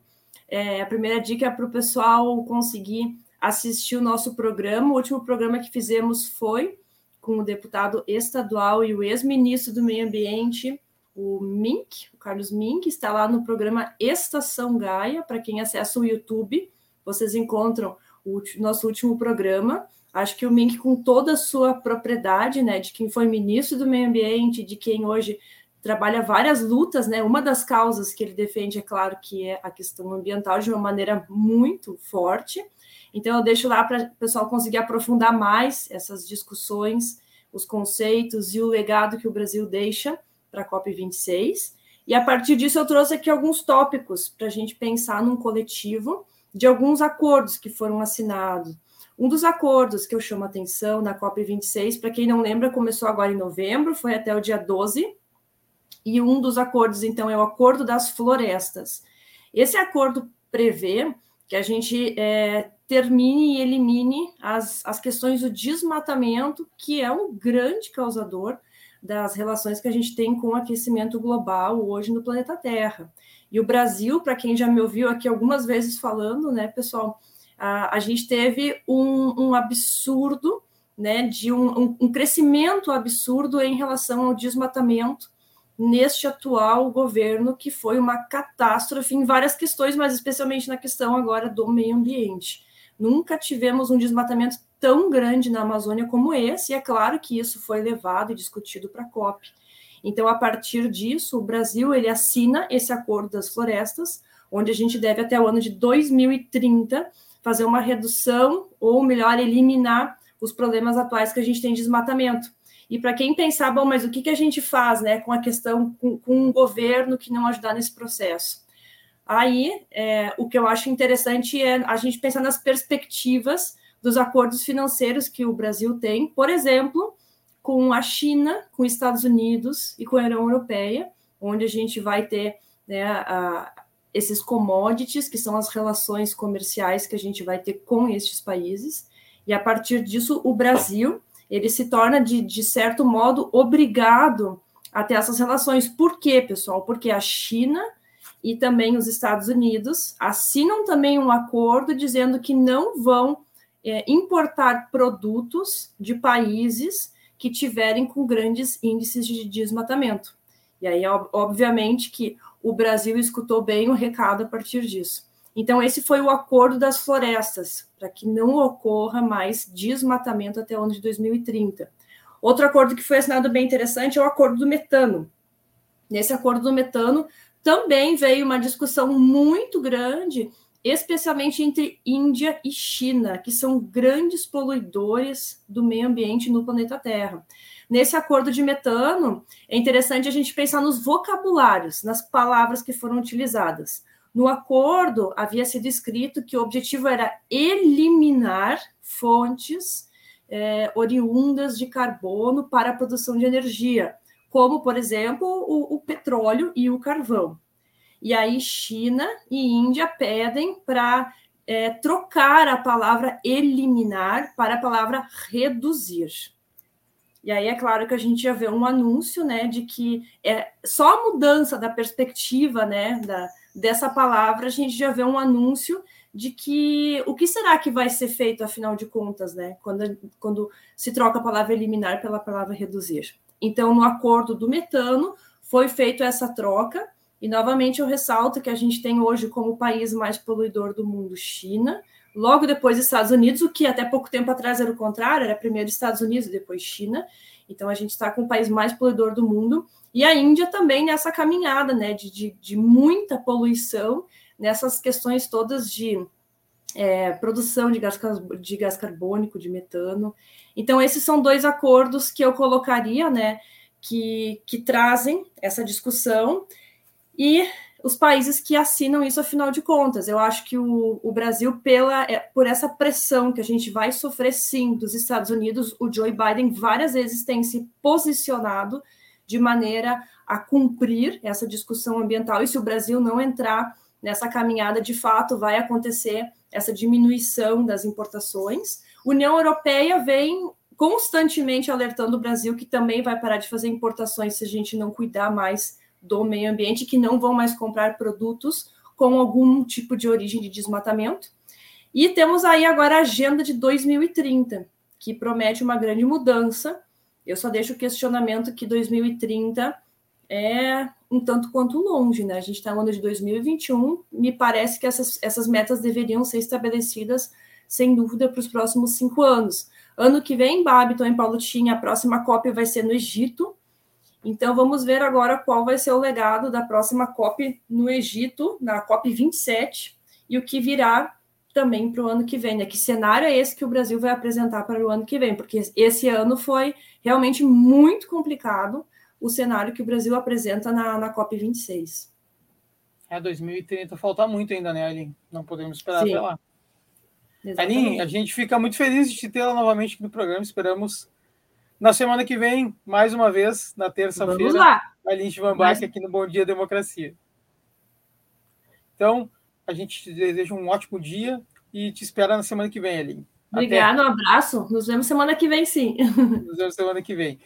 É, a primeira dica é para o pessoal conseguir assistir o nosso programa. O último programa que fizemos foi com o deputado estadual e o ex-ministro do Meio Ambiente, o Mink, o Carlos Mink, está lá no programa Estação Gaia. Para quem acessa o YouTube, vocês encontram o nosso último programa. Acho que o Mink, com toda a sua propriedade, né, de quem foi ministro do Meio Ambiente, de quem hoje trabalha várias lutas, né? Uma das causas que ele defende, é claro, que é a questão ambiental de uma maneira muito forte. Então, eu deixo lá para o pessoal conseguir aprofundar mais essas discussões, os conceitos e o legado que o Brasil deixa para a COP26. E a partir disso, eu trouxe aqui alguns tópicos para a gente pensar num coletivo de alguns acordos que foram assinados um dos acordos que eu chamo a atenção na COP26, para quem não lembra, começou agora em novembro, foi até o dia 12, e um dos acordos, então, é o Acordo das Florestas. Esse acordo prevê que a gente é, termine e elimine as, as questões do desmatamento, que é um grande causador das relações que a gente tem com o aquecimento global hoje no planeta Terra. E o Brasil, para quem já me ouviu aqui algumas vezes falando, né, pessoal, a, a gente teve um, um absurdo, né, de um, um, crescimento absurdo em relação ao desmatamento neste atual governo, que foi uma catástrofe em várias questões, mas especialmente na questão agora do meio ambiente. Nunca tivemos um desmatamento tão grande na Amazônia como esse, e é claro que isso foi levado e discutido para a COP. Então, a partir disso, o Brasil ele assina esse acordo das florestas, onde a gente deve até o ano de 2030 fazer uma redução, ou melhor, eliminar os problemas atuais que a gente tem de desmatamento. E para quem pensar, bom, mas o que, que a gente faz né, com a questão, com, com um governo que não ajudar nesse processo? Aí, é, o que eu acho interessante é a gente pensar nas perspectivas dos acordos financeiros que o Brasil tem, por exemplo, com a China, com os Estados Unidos e com a União Europeia, onde a gente vai ter né, a, esses commodities, que são as relações comerciais que a gente vai ter com estes países, e a partir disso o Brasil ele se torna de, de certo modo obrigado a ter essas relações. Por quê, pessoal? Porque a China e também os Estados Unidos assinam também um acordo dizendo que não vão é, importar produtos de países que tiverem com grandes índices de desmatamento. E aí, obviamente, que o Brasil escutou bem o recado a partir disso. Então, esse foi o acordo das florestas, para que não ocorra mais desmatamento até o ano de 2030. Outro acordo que foi assinado bem interessante é o acordo do metano. Nesse acordo do metano, também veio uma discussão muito grande, especialmente entre Índia e China, que são grandes poluidores do meio ambiente no planeta Terra. Nesse acordo de metano, é interessante a gente pensar nos vocabulários, nas palavras que foram utilizadas. No acordo, havia sido escrito que o objetivo era eliminar fontes é, oriundas de carbono para a produção de energia, como, por exemplo, o, o petróleo e o carvão. E aí, China e Índia pedem para é, trocar a palavra eliminar para a palavra reduzir. E aí é claro que a gente já vê um anúncio, né, de que é só a mudança da perspectiva, né, da, dessa palavra, a gente já vê um anúncio de que o que será que vai ser feito, afinal de contas, né, quando, quando se troca a palavra eliminar pela palavra reduzir. Então, no acordo do metano, foi feita essa troca, e novamente eu ressalto que a gente tem hoje como país mais poluidor do mundo China, logo depois Estados Unidos, o que até pouco tempo atrás era o contrário, era primeiro Estados Unidos, depois China. Então a gente está com o país mais poluidor do mundo, e a Índia também nessa caminhada né, de, de, de muita poluição, nessas questões todas de é, produção de gás, de gás carbônico, de metano. Então, esses são dois acordos que eu colocaria, né, que, que trazem essa discussão, e os países que assinam isso, afinal de contas. Eu acho que o, o Brasil, pela, é, por essa pressão que a gente vai sofrer, sim, dos Estados Unidos, o Joe Biden várias vezes tem se posicionado de maneira a cumprir essa discussão ambiental, e se o Brasil não entrar nessa caminhada, de fato, vai acontecer essa diminuição das importações. União Europeia vem constantemente alertando o Brasil que também vai parar de fazer importações se a gente não cuidar mais do meio ambiente, que não vão mais comprar produtos com algum tipo de origem de desmatamento. E temos aí agora a agenda de 2030, que promete uma grande mudança. Eu só deixo o questionamento que 2030 é um tanto quanto longe, né? A gente está no ano de 2021, me parece que essas, essas metas deveriam ser estabelecidas, sem dúvida, para os próximos cinco anos. Ano que vem, Babiton e Paulo Tinha, a próxima COP vai ser no Egito. Então, vamos ver agora qual vai ser o legado da próxima COP no Egito, na COP 27, e o que virá também para o ano que vem. Né? Que cenário é esse que o Brasil vai apresentar para o ano que vem? Porque esse ano foi realmente muito complicado o cenário que o Brasil apresenta na, na COP26. É, 2030 falta muito ainda, né, Aline? Não podemos esperar Sim. até lá. Aline, a gente fica muito feliz de te tê-la novamente aqui no programa. Esperamos na semana que vem, mais uma vez, na terça-feira, a Aline Van Mas... aqui no Bom Dia Democracia. Então, a gente te deseja um ótimo dia e te espera na semana que vem, Aline. Obrigada, um abraço. Nos vemos semana que vem, sim. Nos vemos semana que vem.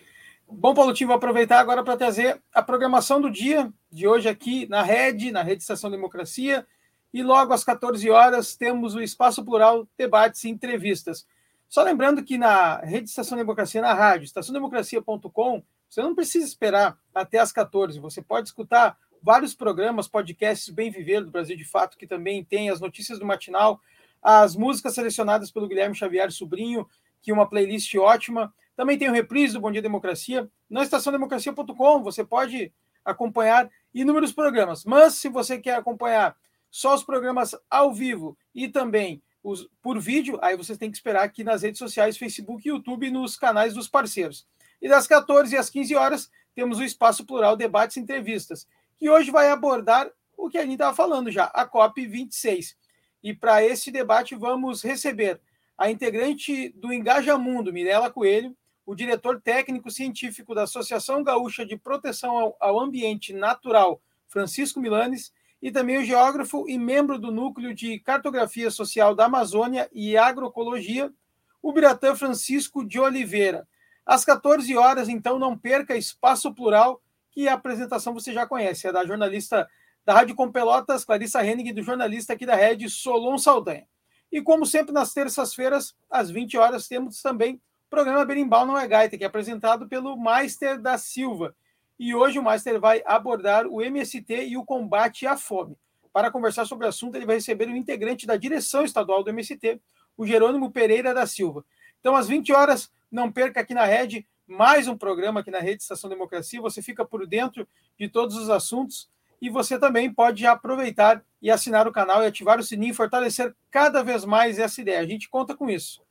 Bom, Paulo Tim, vou aproveitar agora para trazer a programação do dia de hoje aqui na Rede, na Rede Estação Democracia, e logo às 14 horas temos o Espaço Plural, debates e entrevistas. Só lembrando que na Rede Estação Democracia, na rádio, estaçãodemocracia.com, Você não precisa esperar até as 14. Você pode escutar vários programas, podcasts Bem Viver do Brasil de Fato, que também tem as notícias do matinal, as músicas selecionadas pelo Guilherme Xavier Sobrinho, que é uma playlist ótima. Também tem o reprise do Bom Dia Democracia. Na estaçãodemocracia.com você pode acompanhar inúmeros programas. Mas se você quer acompanhar só os programas ao vivo e também os, por vídeo, aí você tem que esperar aqui nas redes sociais, Facebook e YouTube, nos canais dos parceiros. E das 14 às 15 horas, temos o Espaço Plural Debates e Entrevistas, que hoje vai abordar o que a gente estava falando já, a COP26. E para esse debate vamos receber a integrante do Engajamundo, Mirela Coelho, o diretor técnico científico da Associação Gaúcha de Proteção ao Ambiente Natural, Francisco Milanes, e também o geógrafo e membro do Núcleo de Cartografia Social da Amazônia e Agroecologia, o Biratã Francisco de Oliveira. Às 14 horas, então, não perca Espaço Plural, que a apresentação você já conhece, é da jornalista da Rádio Com Pelotas, Clarissa Henning, e do jornalista aqui da Rede, Solon Saldanha. E como sempre, nas terças-feiras, às 20 horas, temos também o programa Berimbau Não é Gaita, que é apresentado pelo Meister da Silva, e hoje o Master vai abordar o MST e o combate à fome. Para conversar sobre o assunto, ele vai receber um integrante da direção estadual do MST, o Jerônimo Pereira da Silva. Então, às 20 horas, não perca aqui na rede mais um programa aqui na Rede Estação Democracia. Você fica por dentro de todos os assuntos e você também pode aproveitar e assinar o canal e ativar o sininho e fortalecer cada vez mais essa ideia. A gente conta com isso.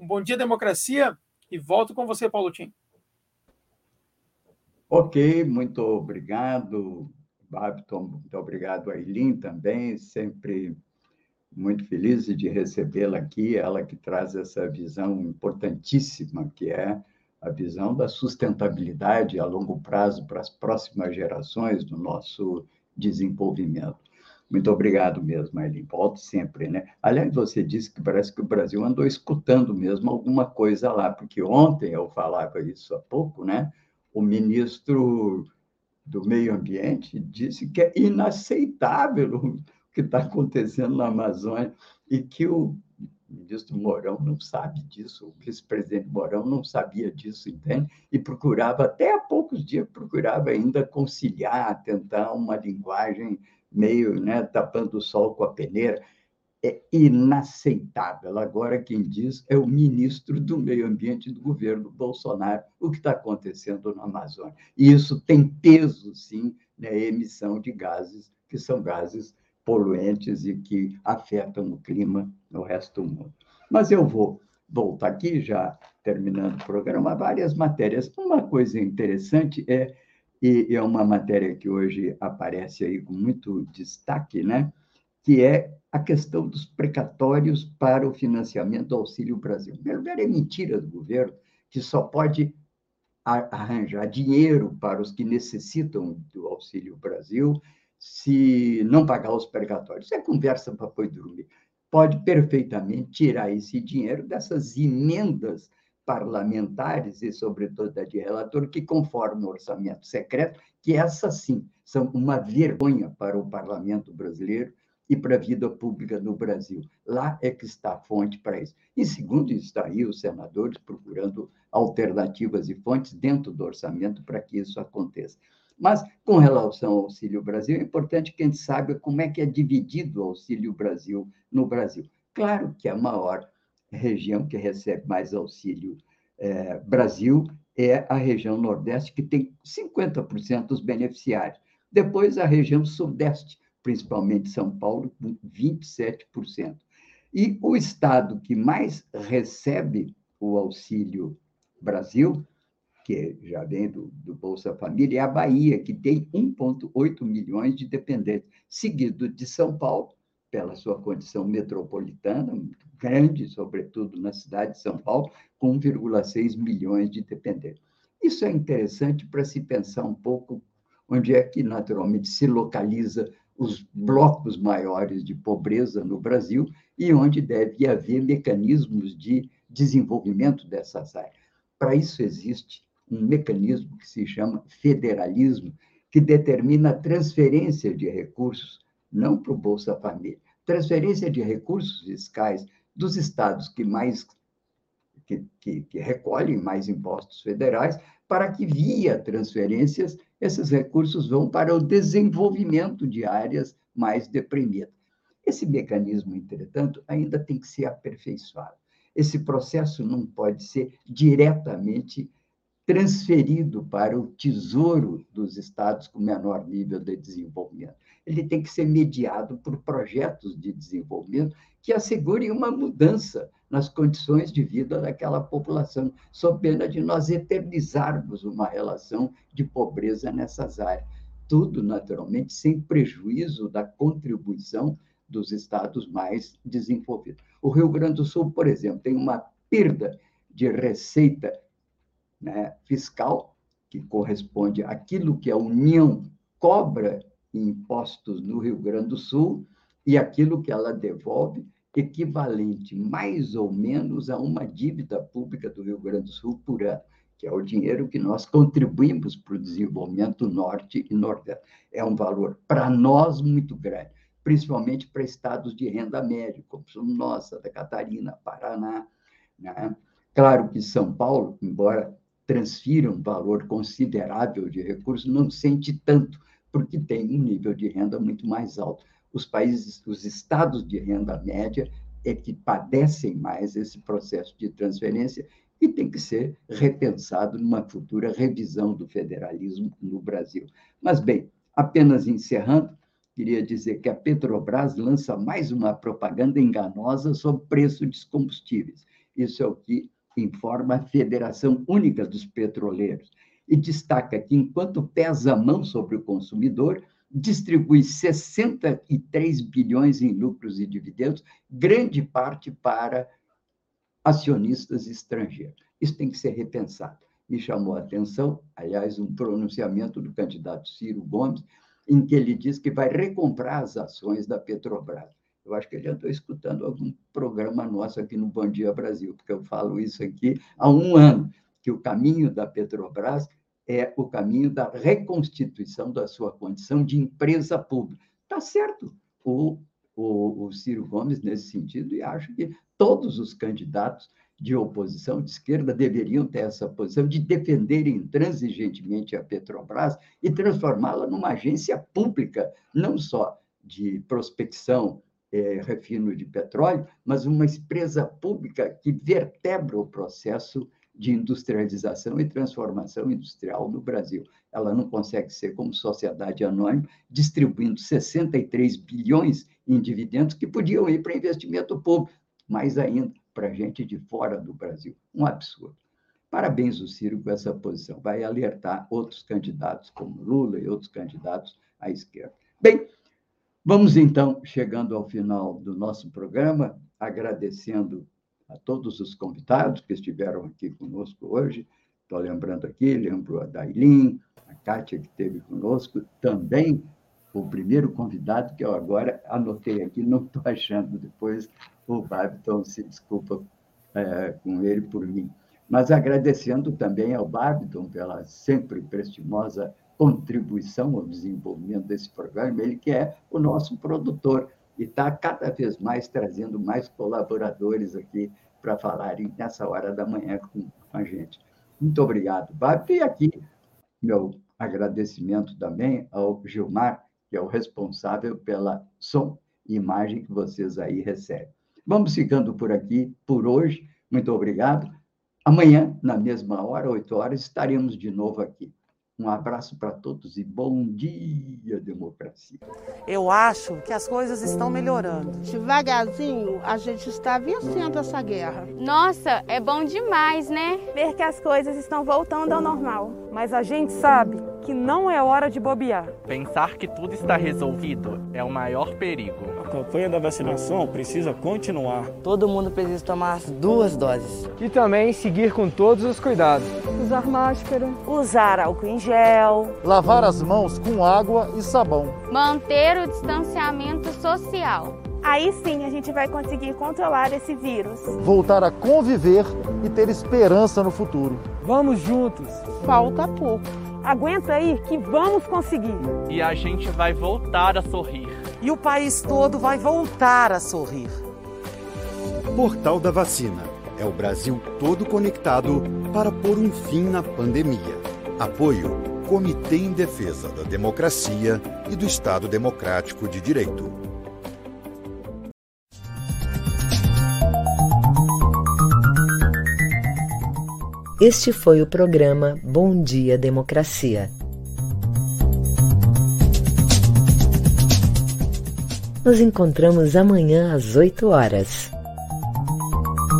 Um bom dia, democracia, e volto com você, Paulo Tim. Ok, muito obrigado, Babton, muito obrigado, Aileen também, sempre muito feliz de recebê-la aqui, ela que traz essa visão importantíssima, que é a visão da sustentabilidade a longo prazo para as próximas gerações do nosso desenvolvimento. Muito obrigado mesmo, Aileen. Volto sempre, né? Aliás, você disse que parece que o Brasil andou escutando mesmo alguma coisa lá, porque ontem eu falava isso há pouco, né? O ministro do Meio Ambiente disse que é inaceitável o que está acontecendo na Amazônia e que o ministro Mourão não sabe disso, o vice-presidente Mourão não sabia disso, entende? E procurava, até há poucos dias, procurava ainda conciliar, tentar uma linguagem meio né, tapando o sol com a peneira é inaceitável. Agora, quem diz é o ministro do Meio Ambiente do governo Bolsonaro, o que está acontecendo na Amazônia. E isso tem peso, sim, na emissão de gases, que são gases poluentes e que afetam o clima no resto do mundo. Mas eu vou voltar aqui, já terminando o programa, várias matérias. Uma coisa interessante é, e é uma matéria que hoje aparece aí com muito destaque, né? Que é a questão dos precatórios para o financiamento do Auxílio Brasil. Em primeiro lugar, é mentira do governo que só pode arranjar dinheiro para os que necessitam do Auxílio Brasil se não pagar os precatórios. Isso é conversa para pôr dormir. Pode perfeitamente tirar esse dinheiro dessas emendas parlamentares e, sobretudo, da de relator, que conforme o orçamento secreto, que essas sim são uma vergonha para o parlamento brasileiro e para a vida pública no Brasil. Lá é que está a fonte para isso. E segundo está aí os senadores procurando alternativas e fontes dentro do orçamento para que isso aconteça. Mas, com relação ao Auxílio Brasil, é importante que a gente saiba como é que é dividido o Auxílio Brasil no Brasil. Claro que a maior região que recebe mais Auxílio é, Brasil é a região Nordeste, que tem 50% dos beneficiários. Depois, a região Sudeste, principalmente São Paulo, com 27%. E o estado que mais recebe o Auxílio Brasil, que já vem do, do Bolsa Família, é a Bahia, que tem 1,8 milhões de dependentes, seguido de São Paulo, pela sua condição metropolitana, grande, sobretudo na cidade de São Paulo, com 1,6 milhões de dependentes. Isso é interessante para se pensar um pouco onde é que, naturalmente, se localiza os blocos maiores de pobreza no Brasil e onde deve haver mecanismos de desenvolvimento dessas áreas. Para isso existe um mecanismo que se chama federalismo, que determina a transferência de recursos, não para o Bolsa Família, transferência de recursos fiscais dos estados que mais que, que, que recolhem mais impostos federais, para que, via transferências, esses recursos vão para o desenvolvimento de áreas mais deprimidas. Esse mecanismo, entretanto, ainda tem que ser aperfeiçoado. Esse processo não pode ser diretamente transferido para o tesouro dos estados com menor nível de desenvolvimento. Ele tem que ser mediado por projetos de desenvolvimento que assegurem uma mudança nas condições de vida daquela população, sob pena de nós eternizarmos uma relação de pobreza nessas áreas. Tudo, naturalmente, sem prejuízo da contribuição dos estados mais desenvolvidos. O Rio Grande do Sul, por exemplo, tem uma perda de receita né, fiscal, que corresponde àquilo que a União cobra em impostos no Rio Grande do Sul e aquilo que ela devolve, equivalente mais ou menos a uma dívida pública do Rio Grande do Sul por ano, que é o dinheiro que nós contribuímos para o desenvolvimento norte e nordeste. É um valor, para nós, muito grande, principalmente para estados de renda média, como somos nós, Santa Catarina, Paraná. Né? Claro que São Paulo, embora transfira um valor considerável de recursos, não sente tanto, porque tem um nível de renda muito mais alto. Os países, os estados de renda média é que padecem mais esse processo de transferência e tem que ser repensado numa futura revisão do federalismo no Brasil. Mas, bem, apenas encerrando, queria dizer que a Petrobras lança mais uma propaganda enganosa sobre preço dos combustíveis. Isso é o que informa a Federação Única dos Petroleiros, e destaca que, enquanto pesa a mão sobre o consumidor, distribui 63 bilhões em lucros e dividendos, grande parte para acionistas estrangeiros. Isso tem que ser repensado. Me chamou a atenção, aliás, um pronunciamento do candidato Ciro Gomes, em que ele diz que vai recomprar as ações da Petrobras. Eu acho que ele andou escutando algum programa nosso aqui no Bom Dia Brasil, porque eu falo isso aqui há um ano, que o caminho da Petrobras é o caminho da reconstituição da sua condição de empresa pública. Está certo o, o, o Ciro Gomes nesse sentido, e acho que todos os candidatos de oposição de esquerda deveriam ter essa posição de defenderem intransigentemente a Petrobras e transformá-la numa agência pública, não só de prospecção é, refino de petróleo, mas uma empresa pública que vertebra o processo de industrialização e transformação industrial no Brasil. Ela não consegue ser como sociedade anônima, distribuindo 63 bilhões em dividendos que podiam ir para investimento público, mais ainda para gente de fora do Brasil. Um absurdo. Parabéns, o Ciro, com essa posição. Vai alertar outros candidatos, como Lula e outros candidatos à esquerda. Bem, Vamos então chegando ao final do nosso programa, agradecendo a todos os convidados que estiveram aqui conosco hoje. Estou lembrando aqui, lembro a Dailin, a Kátia que esteve conosco, também o primeiro convidado que eu agora anotei aqui, não estou achando depois, o Babiton se desculpa é, com ele por mim. Mas agradecendo também ao Babiton pela sempre prestimosa contribuição ao desenvolvimento desse programa, ele que é o nosso produtor e está cada vez mais trazendo mais colaboradores aqui para falarem nessa hora da manhã com a gente. Muito obrigado, Babi. E aqui, meu agradecimento também ao Gilmar, que é o responsável pela som e imagem que vocês aí recebem. Vamos ficando por aqui por hoje. Muito obrigado. Amanhã, na mesma hora, 8 horas, estaremos de novo aqui. Um abraço para todos e bom dia, democracia. Eu acho que as coisas estão melhorando. Devagarzinho, a gente está vencendo essa guerra. Nossa, é bom demais, né? Ver que as coisas estão voltando ao normal. Mas a gente sabe que não é hora de bobear. Pensar que tudo está resolvido é o maior perigo. A campanha da vacinação precisa continuar. Todo mundo precisa tomar as duas doses. E também seguir com todos os cuidados. Usar máscara. Usar álcool em gel. Lavar as mãos com água e sabão. Manter o distanciamento social. Aí sim a gente vai conseguir controlar esse vírus. Voltar a conviver e ter esperança no futuro. Vamos juntos. Falta pouco. Aguenta aí que vamos conseguir. E a gente vai voltar a sorrir. E o país todo vai voltar a sorrir. Portal da Vacina. É o Brasil todo conectado para pôr um fim na pandemia. Apoio Comitê em Defesa da Democracia e do Estado Democrático de Direito. Este foi o programa Bom Dia Democracia. Nos encontramos amanhã às 8 horas.